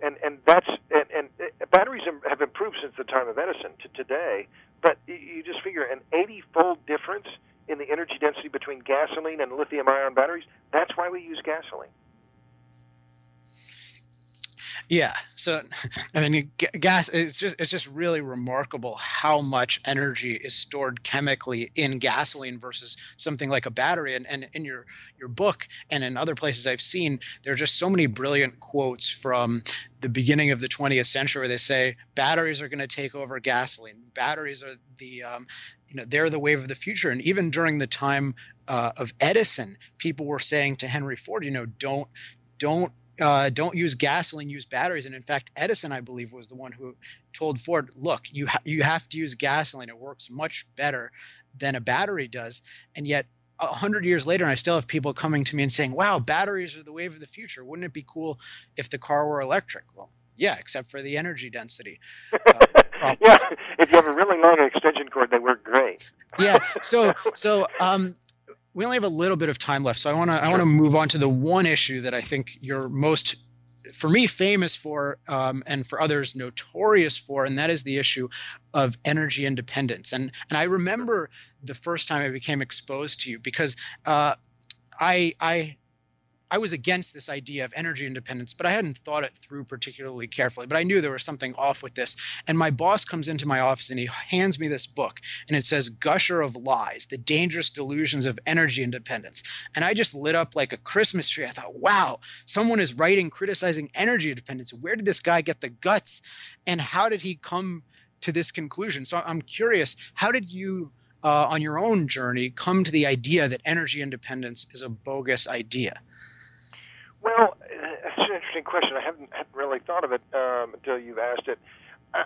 And and that's and, and uh, batteries have improved since the time of Edison to today, but you just figure an 80-fold difference in the energy density between gasoline and lithium ion batteries. That's why we use gasoline. Yeah. So, I mean, gas. It's just it's just really remarkable how much energy is stored chemically in gasoline versus something like a battery. And, and in your your book and in other places I've seen, there are just so many brilliant quotes from the beginning of the 20th century where they say batteries are going to take over gasoline. Batteries are the um, you know they're the wave of the future. And even during the time uh, of Edison, people were saying to Henry Ford, you know, don't don't uh, don't use gasoline, use batteries. And in fact, Edison, I believe, was the one who told Ford, "Look, you ha- you have to use gasoline. It works much better than a battery does." And yet, a hundred years later, and I still have people coming to me and saying, "Wow, batteries are the wave of the future. Wouldn't it be cool if the car were electric?" Well, yeah, except for the energy density. Uh, yeah, if you have a really long extension cord, they work great. yeah. So so um, we only have a little bit of time left, so I want to I want to move on to the one issue that I think you're most, for me, famous for, um, and for others, notorious for, and that is the issue of energy independence. And and I remember the first time I became exposed to you because uh, I I I was against this idea of energy independence, but I hadn't thought it through particularly carefully. But I knew there was something off with this. And my boss comes into my office and he hands me this book, and it says Gusher of Lies The Dangerous Delusions of Energy Independence. And I just lit up like a Christmas tree. I thought, wow, someone is writing criticizing energy independence. Where did this guy get the guts? And how did he come to this conclusion? So I'm curious, how did you? Uh, on your own journey, come to the idea that energy independence is a bogus idea? Well, it's an interesting question. I haven't, hadn't really thought of it um, until you've asked it. I,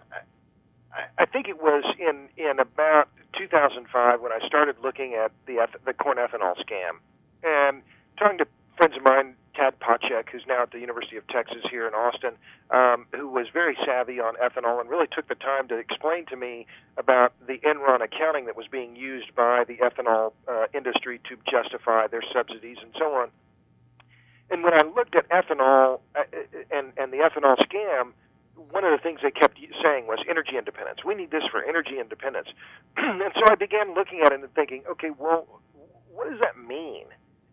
I, I think it was in in about 2005 when I started looking at the the corn ethanol scam and talking to friends of mine, Tad Patzek, who's now at the University of Texas here in Austin, um, who was very savvy on ethanol and really took the time to explain to me about the Enron accounting that was being used by the ethanol uh, industry to justify their subsidies and so on. And when I looked at ethanol uh, and and the ethanol scam, one of the things they kept saying was energy independence. We need this for energy independence. and so I began looking at it and thinking, okay, well, what does that mean?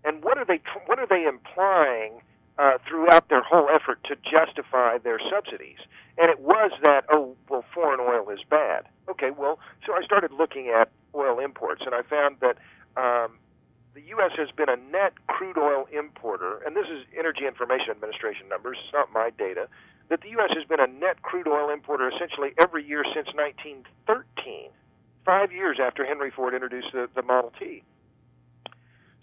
And what are they what are they implying uh, throughout their whole effort to justify their subsidies? And it was that oh well, foreign oil is bad. Okay, well, so I started looking at oil imports, and I found that U.S. has been a net crude oil importer, and this is Energy Information Administration numbers, it's not my data, that the U.S. has been a net crude oil importer essentially every year since 1913, five years after Henry Ford introduced the, the Model T.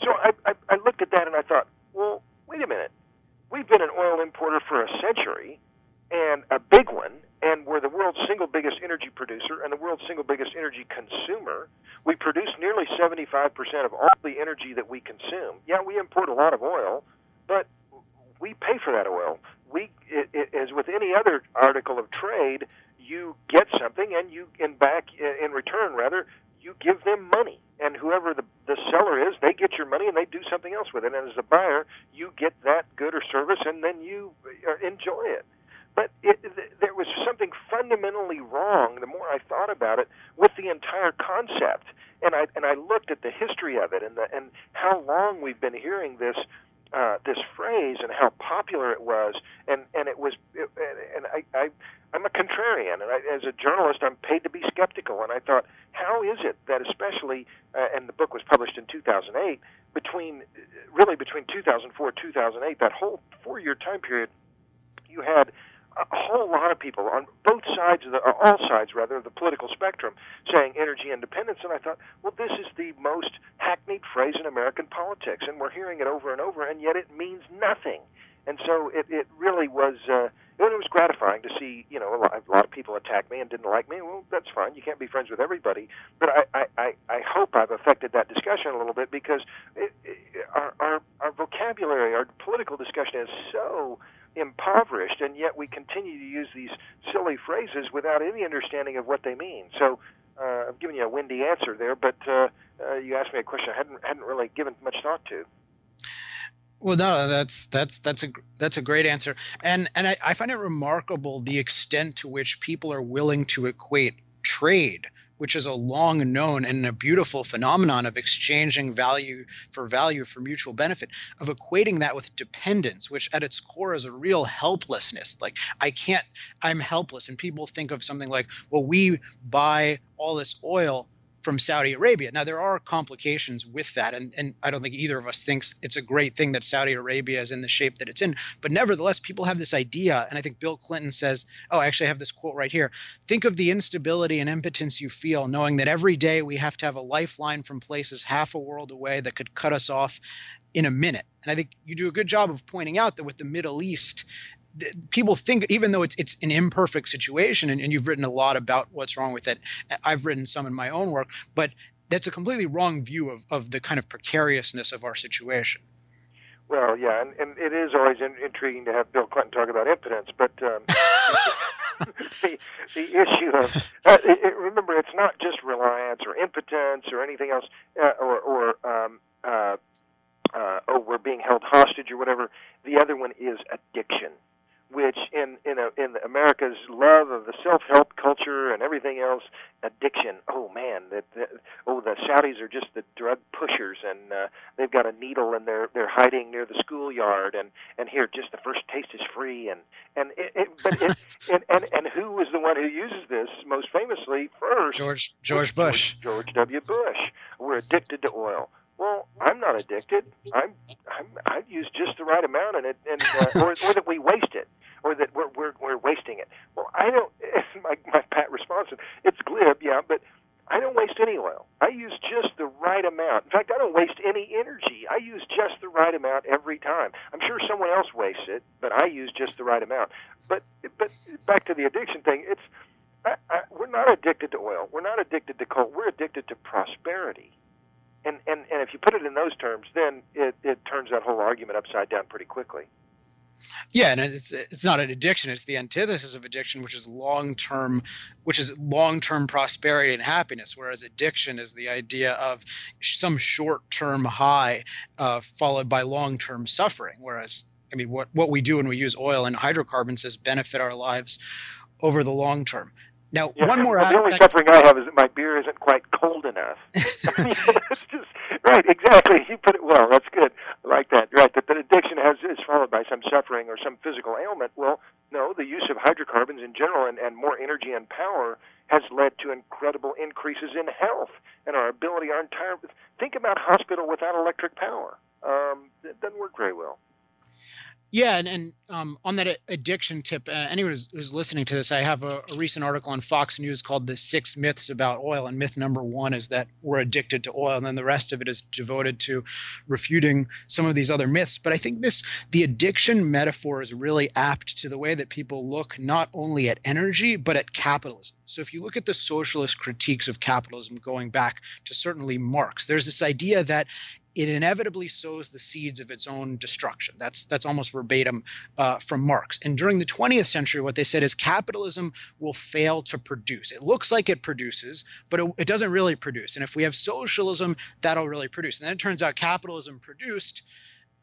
So I, I, I looked at that and I thought, well, wait a minute. We've been an oil importer for a century, and a big one, and we're the world's single biggest energy producer and the world's single biggest energy consumer. We produce nearly 75% of all the energy that we consume. Yeah, we import a lot of oil, but we pay for that oil. We, it, it, as with any other article of trade, you get something, and you, in back, in return, rather, you give them money, and whoever the the seller is, they get your money and they do something else with it. And as a buyer, you get that good or service, and then you uh, enjoy it. But it, there was something fundamentally wrong, the more I thought about it, with the entire concept. and I and I looked at the history of it and the and how long we've been hearing this uh, this phrase and how popular it was, and and it was, it, and I, I I'm a contrarian, and I, as a journalist, I'm paid to be skeptical. And I thought, how is it that, especially, uh, and the book was published in 2008, between really between 2004 2008, that whole four-year time period, you had a whole lot of people on both sides of the, or all sides rather, of the political spectrum saying energy independence. And I thought, well, this is the most hackneyed phrase in American politics, and we're hearing it over and over, and yet it means nothing. And so it, it really was. Uh, it was gratifying to see, you know, a lot, a lot of people attack me and didn't like me. Well, that's fine. You can't be friends with everybody. But I, I, I hope I've affected that discussion a little bit because it, it, our, our, our vocabulary, our political discussion is so impoverished, and yet we continue to use these silly phrases without any understanding of what they mean. So uh, I'm giving you a windy answer there, but uh, uh, you asked me a question I hadn't hadn't really given much thought to. Well, no, that's that's that's a that's a great answer, and and I, I find it remarkable the extent to which people are willing to equate trade which is a long known and a beautiful phenomenon of exchanging value for value for mutual benefit, of equating that with dependence, which at its core is a real helplessness. Like, I can't, I'm helpless. And people think of something like, well, we buy all this oil from Saudi Arabia. Now there are complications with that, and, and I don't think either of us thinks it's a great thing that Saudi Arabia is in the shape that it's in. But nevertheless, people have this idea, and I think Bill Clinton says, "Oh, I actually have this quote right here. Think of the instability and impotence you feel, knowing that every day we have to have a lifeline from places half a world away that could cut us off in a minute." And I think you do a good job of pointing out that with the Middle East, people think even though it's it's an imperfect situation and, and, you've written a lot about what's wrong with it i've written some in my own work but that's a completely wrong view of, of the kind of precariousness of our situation well yeah and, and it is always in, intriguing to have bill clinton talk about impotence but um, the, the issue of uh, it, remember it's not just reliance or impotence or anything else uh, or, or um, uh, uh, oh, we're being held hostage or whatever. The other one is addiction which in in a, in America's love of the self-help culture and everything else, addiction. Oh man, that, that oh the Saudis are just the drug pushers, and uh, they've got a needle and they're they're hiding near the schoolyard, and and here just the first taste is free, and and it, it, but it, and, and and who is the one who uses this most famously first? George George Bush. George, George W. Bush. We're addicted to oil. Well, I'm not addicted. I'm, I'm I use just the right amount, and it, and uh, or, or that we waste it or that we're we're, we're wasting it. Well, I don't. My my pat response is it's glib, yeah, but I don't waste any oil. I use just the right amount. In fact, I don't waste any energy. I use just the right amount every time. I'm sure someone else wastes it, but I use just the right amount. But but back to the addiction thing, it's I, I, we're not addicted to oil. We're not addicted to coal. We're addicted to prosperity. And and and if you put it in those terms, then it it turns that whole argument upside down pretty quickly. Yeah, and it's it's not an addiction; it's the antithesis of addiction, which is long term, which is long term prosperity and happiness. Whereas addiction is the idea of some short term high uh, followed by long term suffering. Whereas, I mean, what what we do when we use oil and hydrocarbons is benefit our lives over the long term. Now, yeah, one more aspect. The only suffering I have is that my beer isn't quite cold enough. Just, right, exactly. You put it well. That's good. I like that. Right, that, that addiction has is followed by some suffering or some physical ailment. Well, no, the use of hydrocarbons in general and, and more energy and power has led to incredible increases in health and our ability, our entire. Think about hospital without electric power. Um, it doesn't work very well. Yeah, and, and um, on that addiction tip, uh, anyone who's, who's, listening to this, I have a, a, recent article on Fox News called "The Six Myths About Oil," and myth number one is that we're addicted to oil, and then the rest of it is devoted to refuting some of these other myths. But I think this the addiction metaphor is really apt to the way that people look not only at energy but at capitalism. So if you look at the socialist critiques of capitalism going back to certainly Marx, there's this idea that it inevitably sows the seeds of its own destruction. That's that's almost verbatim uh, from Marx. And during the 20th century, what they said is capitalism will fail to produce. It looks like it produces, but it, it doesn't really produce. And if we have socialism, that'll really produce. And then it turns out capitalism produced,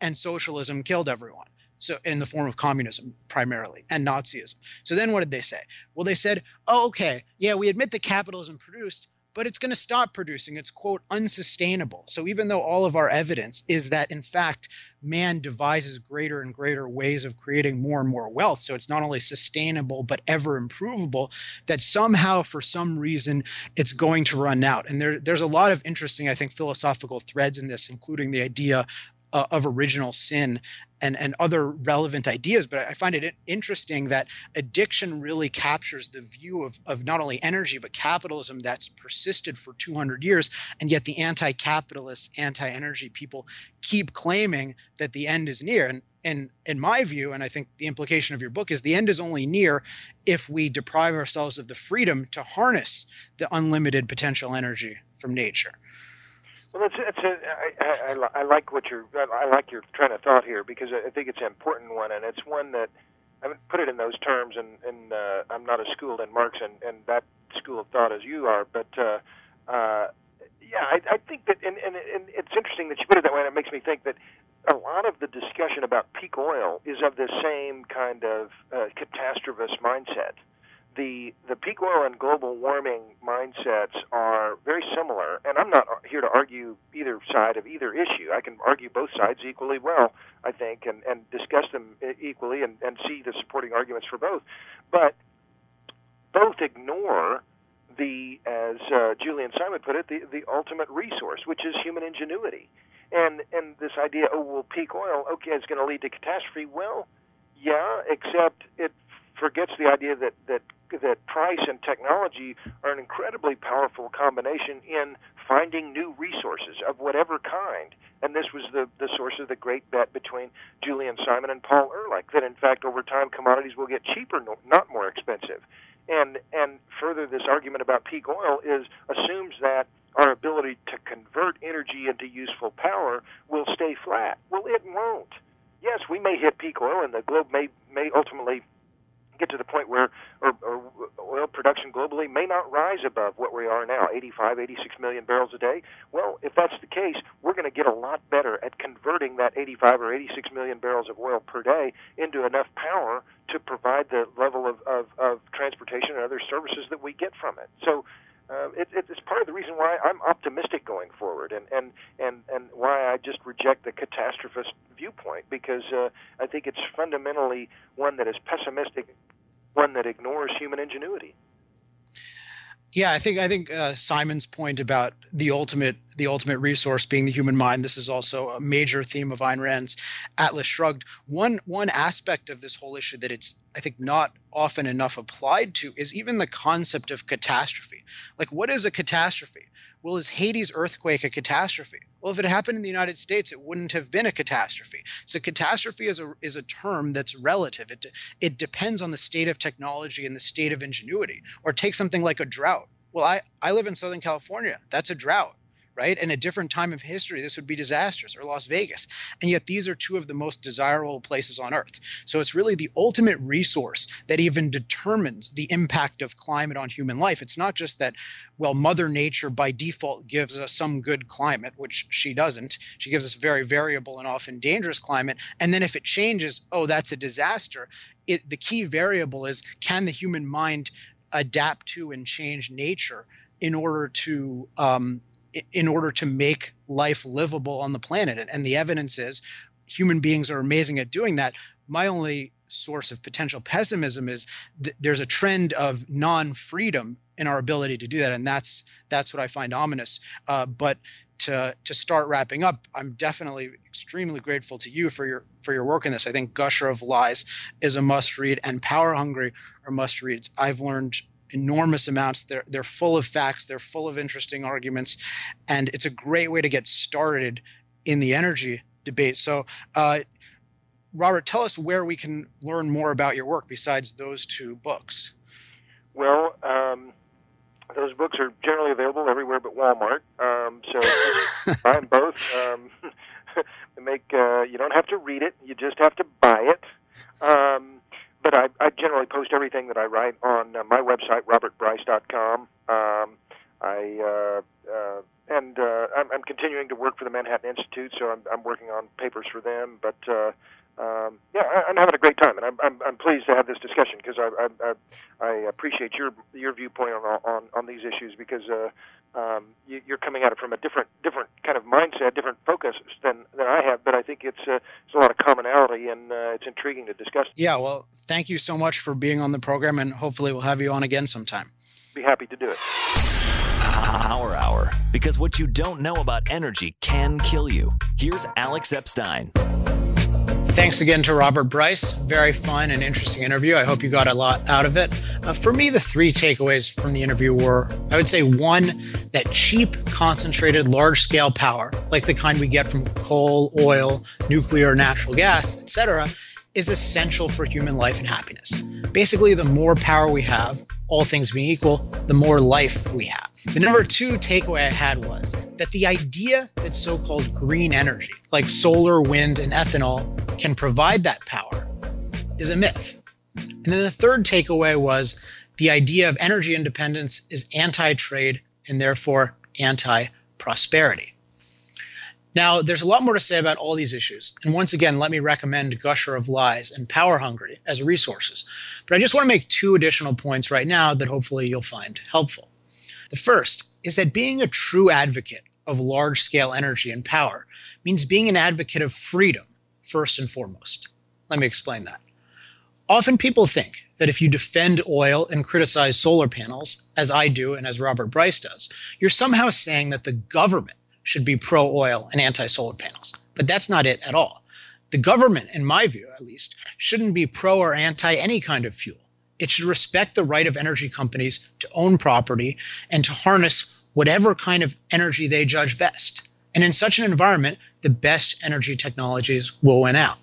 and socialism killed everyone. So in the form of communism primarily and Nazism. So then what did they say? Well, they said, "Oh, okay, yeah, we admit that capitalism produced." But it's going to stop producing. It's, quote, unsustainable. So even though all of our evidence is that, in fact, man devises greater and greater ways of creating more and more wealth, so it's not only sustainable, but ever improvable, that somehow, for some reason, it's going to run out. And there, there's a lot of interesting, I think, philosophical threads in this, including the idea uh, of original sin and, and other relevant ideas. But I find it interesting that addiction really captures the view of, of not only energy, but capitalism that's persisted for 200 years. And yet the anti capitalist, anti energy people keep claiming that the end is near. And, and in my view, and I think the implication of your book is the end is only near if we deprive ourselves of the freedom to harness the unlimited potential energy from nature. Well, it's, it's a, I, I, I like what you're, I like your train of thought here because I think it's an important one, and it's one that I haven't put it in those terms, and, and uh, I'm not as schooled in Marx and, and that school of thought as you are, but uh, uh, yeah, I, I think that, and, and, and it's interesting that you put it that way, and it makes me think that a lot of the discussion about peak oil is of the same kind of uh, catastrophist mindset the the peak oil and global warming mindsets are very similar, and I'm not here to argue either side of either issue. I can argue both sides equally well, I think, and, and discuss them equally and, and see the supporting arguments for both. But both ignore the, as uh, Julian Simon put it, the, the ultimate resource, which is human ingenuity. And and this idea, oh well, peak oil, okay, it's going to lead to catastrophe. Well, yeah, except it forgets the idea that that that price and technology are an incredibly powerful combination in finding new resources of whatever kind. And this was the, the source of the great bet between Julian Simon and Paul Ehrlich that, in fact, over time, commodities will get cheaper, not more expensive. And, and further, this argument about peak oil is assumes that our ability to convert energy into useful power will stay flat. Well, it won't. Yes, we may hit peak oil, and the globe may may ultimately get to the point where or, or oil production globally may not rise above what we are now 85 86 million barrels a day. Well if that's the case we're going to get a lot better at converting that 85 or 86 million barrels of oil per day into enough power to provide the level of, of, of transportation and other services that we get from it. So uh, it, it's part of the reason why I'm optimistic going forward, and and and and why I just reject the catastrophist viewpoint because uh, I think it's fundamentally one that is pessimistic, one that ignores human ingenuity. Yeah, I think I think uh, Simon's point about the ultimate the ultimate resource being the human mind. This is also a major theme of Ayn Rand's Atlas Shrugged. One one aspect of this whole issue that it's I think not often enough applied to is even the concept of catastrophe. Like, what is a catastrophe? Well, is Haiti's earthquake a catastrophe? Well, if it happened in the United States, it wouldn't have been a catastrophe. So catastrophe is a is a term that's relative. It it depends on the state of technology and the state of ingenuity. Or take something like a drought. Well, I, I live in Southern California. That's a drought right? In a different time of history, this would be disastrous, or Las Vegas. And yet, these are two of the most desirable places on Earth. So it's really the ultimate resource that even determines the impact of climate on human life. It's not just that, well, Mother Nature by default gives us some good climate, which she doesn't. She gives us very variable and often dangerous climate. And then if it changes, oh, that's a disaster. It, the key variable is can the human mind adapt to and change nature in order to um, in order to make life livable on the planet. And the evidence is human beings are amazing at doing that. My only source of potential pessimism is th- there's a trend of non-freedom in our ability to do that, and that's that's what I find ominous. Uh, but to to start wrapping up, I'm definitely extremely grateful to you for your for your work in this. I think Gusher of Lies is a must read, and Power Hungry are must reads. I've learned enormous amounts. They're they're full of facts. They're full of interesting arguments, and it's a great way to get started in the energy debate. So, uh, Robert, tell us where we can learn more about your work besides those two books. Well, um, those books are generally available everywhere but Walmart. Um, so buy them both. Um, make uh, you don't have to read it; you just have to buy it. Um, but I, I generally post everything that I write on uh, my website, robertbryce.com. Um, I uh, uh, and uh, I'm, I'm continuing to work for the Manhattan Institute, so I'm, I'm working on papers for them. But uh, um, yeah, I, I'm having a great time, and I'm, I'm, I'm pleased to have this discussion because I, I, I, I appreciate your your viewpoint on, on on these issues because uh, um, you, you're coming at it from a different different kind of mindset, different focus than than I have. But I think it's uh, it's a lot of commonality, and uh, it's intriguing to discuss. Yeah, well, thank you so much for being on the program, and hopefully we'll have you on again sometime. Be happy to do it. Power Hour, because what you don't know about energy can kill you. Here's Alex Epstein. Thanks again to Robert Bryce. Very fun and interesting interview. I hope you got a lot out of it. Uh, for me, the three takeaways from the interview were I would say one, that cheap, concentrated, large scale power, like the kind we get from coal, oil, nuclear, natural gas, etc., is essential for human life and happiness. Basically, the more power we have, all things being equal, the more life we have. The number two takeaway I had was that the idea that so called green energy, like solar, wind, and ethanol, can provide that power is a myth. And then the third takeaway was the idea of energy independence is anti trade and therefore anti prosperity. Now, there's a lot more to say about all these issues. And once again, let me recommend Gusher of Lies and Power Hungry as resources. But I just want to make two additional points right now that hopefully you'll find helpful. The first is that being a true advocate of large scale energy and power means being an advocate of freedom, first and foremost. Let me explain that. Often people think that if you defend oil and criticize solar panels, as I do and as Robert Bryce does, you're somehow saying that the government should be pro oil and anti solar panels. But that's not it at all. The government, in my view at least, shouldn't be pro or anti any kind of fuel. It should respect the right of energy companies to own property and to harness whatever kind of energy they judge best. And in such an environment, the best energy technologies will win out.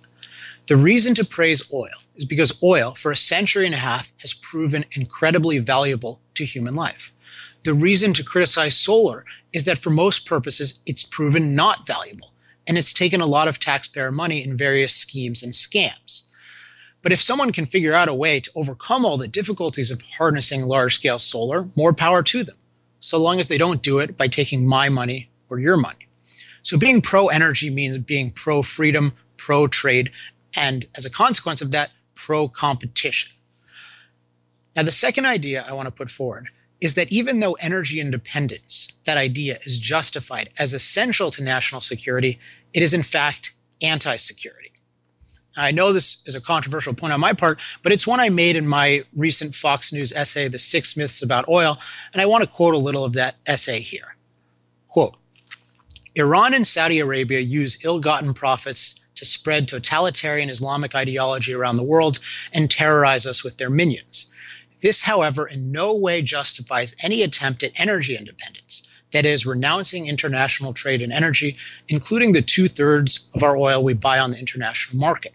The reason to praise oil is because oil, for a century and a half, has proven incredibly valuable to human life. The reason to criticize solar is that for most purposes, it's proven not valuable, and it's taken a lot of taxpayer money in various schemes and scams. But if someone can figure out a way to overcome all the difficulties of harnessing large scale solar, more power to them, so long as they don't do it by taking my money or your money. So being pro energy means being pro freedom, pro trade, and as a consequence of that, pro competition. Now, the second idea I want to put forward is that even though energy independence, that idea, is justified as essential to national security, it is in fact anti security. I know this is a controversial point on my part, but it's one I made in my recent Fox News essay, The Six Myths About Oil, and I want to quote a little of that essay here. Quote Iran and Saudi Arabia use ill gotten profits to spread totalitarian Islamic ideology around the world and terrorize us with their minions. This, however, in no way justifies any attempt at energy independence, that is, renouncing international trade in energy, including the two thirds of our oil we buy on the international market.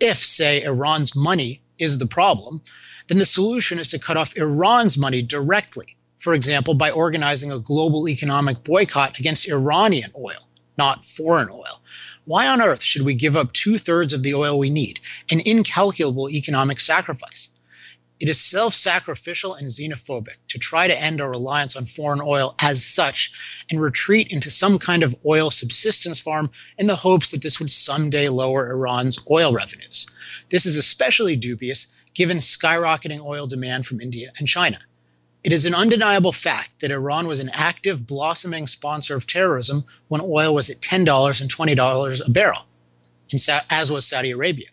If, say, Iran's money is the problem, then the solution is to cut off Iran's money directly, for example, by organizing a global economic boycott against Iranian oil, not foreign oil. Why on earth should we give up two thirds of the oil we need, an incalculable economic sacrifice? It is self sacrificial and xenophobic to try to end our reliance on foreign oil as such and retreat into some kind of oil subsistence farm in the hopes that this would someday lower Iran's oil revenues. This is especially dubious given skyrocketing oil demand from India and China. It is an undeniable fact that Iran was an active, blossoming sponsor of terrorism when oil was at $10 and $20 a barrel, as was Saudi Arabia.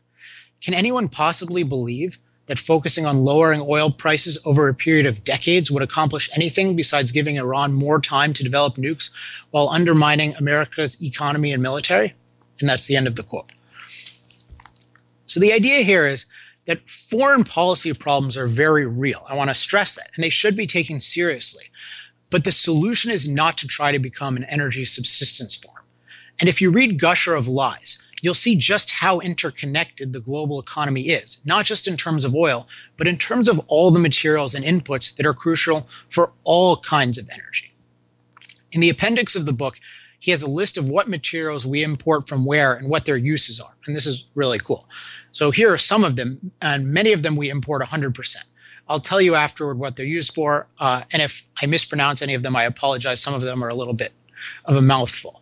Can anyone possibly believe that focusing on lowering oil prices over a period of decades would accomplish anything besides giving Iran more time to develop nukes while undermining America's economy and military? And that's the end of the quote. So the idea here is that foreign policy problems are very real. I want to stress that, and they should be taken seriously. But the solution is not to try to become an energy subsistence farm. And if you read Gusher of Lies, you'll see just how interconnected the global economy is, not just in terms of oil, but in terms of all the materials and inputs that are crucial for all kinds of energy. In the appendix of the book, he has a list of what materials we import from where and what their uses are. And this is really cool. So here are some of them, and many of them we import 100%. I'll tell you afterward what they're used for. Uh, and if I mispronounce any of them, I apologize. Some of them are a little bit of a mouthful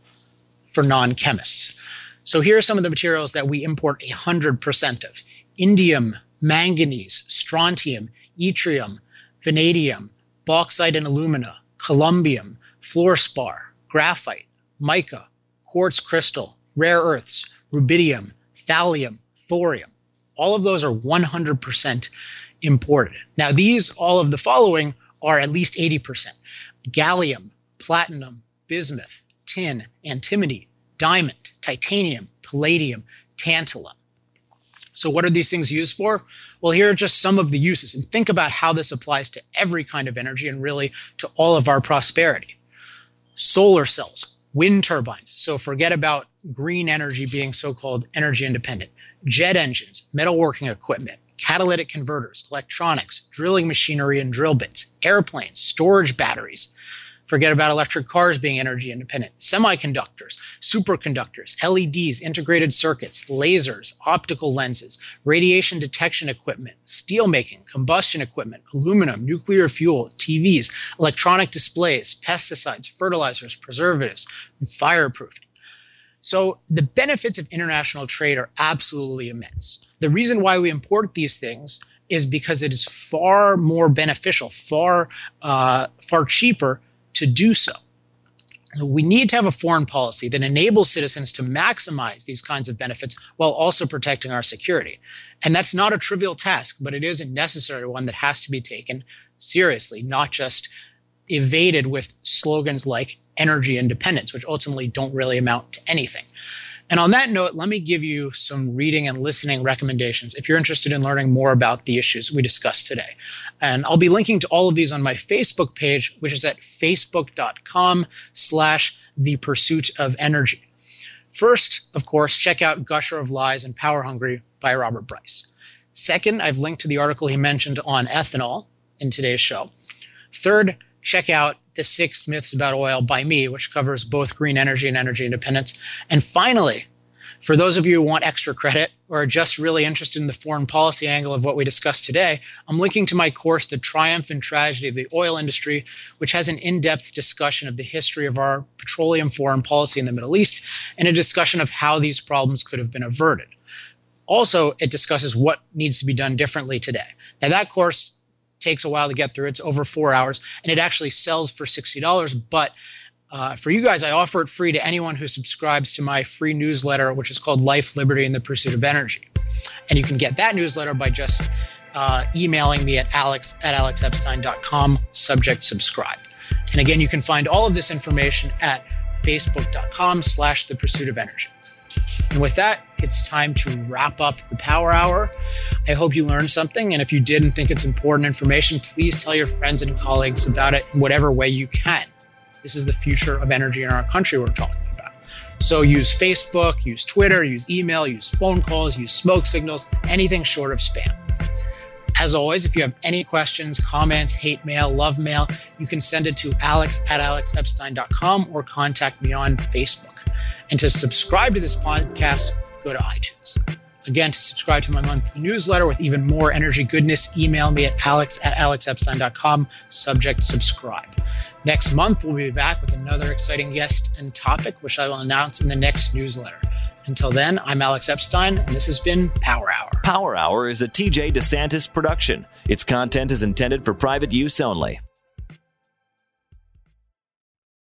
for non chemists. So here are some of the materials that we import 100% of indium, manganese, strontium, yttrium, vanadium, bauxite and alumina, columbium, fluorspar, graphite, mica, quartz crystal, rare earths, rubidium, thallium, thorium. All of those are 100% imported. Now, these, all of the following, are at least 80% gallium, platinum, bismuth, tin, antimony, diamond, titanium, palladium, tantalum. So, what are these things used for? Well, here are just some of the uses. And think about how this applies to every kind of energy and really to all of our prosperity. Solar cells, wind turbines. So, forget about green energy being so called energy independent. Jet engines, metalworking equipment, catalytic converters, electronics, drilling machinery and drill bits, airplanes, storage batteries, Forget about electric cars being energy independent. Semiconductors, superconductors, LEDs, integrated circuits, lasers, optical lenses, radiation detection equipment, steel making, combustion equipment, aluminum, nuclear fuel, TVs, electronic displays, pesticides, fertilizers, preservatives, and fireproofing. So the benefits of international trade are absolutely immense. The reason why we import these things is because it is far more beneficial, far uh, far cheaper to do so. We need to have a foreign policy that enables citizens to maximize these kinds of benefits while also protecting our security. And that's not a trivial task, but it is a necessary one that has to be taken seriously, not just evaded with slogans like energy independence, which ultimately don't really amount to anything. And on that note, let me give you some reading and listening recommendations if you're interested in learning more about the issues we discussed today. And I'll be linking to all of these on my Facebook page, which is at facebook.com slash the pursuit of energy. First, of course, check out Gusher of Lies and Power Hungry by Robert Bryce. Second, I've linked to the article he mentioned on ethanol in today's show. Third, check out The Six Myths About Oil by me, which covers both green energy and energy independence. And finally, for those of you who want extra credit or are just really interested in the foreign policy angle of what we discussed today, I'm linking to my course, The Triumph and Tragedy of the Oil Industry, which has an in depth discussion of the history of our petroleum foreign policy in the Middle East and a discussion of how these problems could have been averted. Also, it discusses what needs to be done differently today. Now, that course takes a while to get through. It's over four hours and it actually sells for $60, but uh, for you guys, I offer it free to anyone who subscribes to my free newsletter, which is called Life, Liberty, and the Pursuit of Energy. And you can get that newsletter by just uh, emailing me at alex at alexepstein.com, subject subscribe. And again, you can find all of this information at facebook.com slash the pursuit of energy. And with that, it's time to wrap up the power hour. I hope you learned something. And if you didn't think it's important information, please tell your friends and colleagues about it in whatever way you can. This is the future of energy in our country we're talking about. So use Facebook, use Twitter, use email, use phone calls, use smoke signals, anything short of spam. As always, if you have any questions, comments, hate mail, love mail, you can send it to alex at alexepstein.com or contact me on Facebook. And to subscribe to this podcast, go to iTunes. Again, to subscribe to my monthly newsletter with even more energy goodness, email me at alex at alexepstein.com, subject subscribe. Next month, we'll be back with another exciting guest and topic, which I will announce in the next newsletter. Until then, I'm Alex Epstein, and this has been Power Hour. Power Hour is a TJ DeSantis production. Its content is intended for private use only.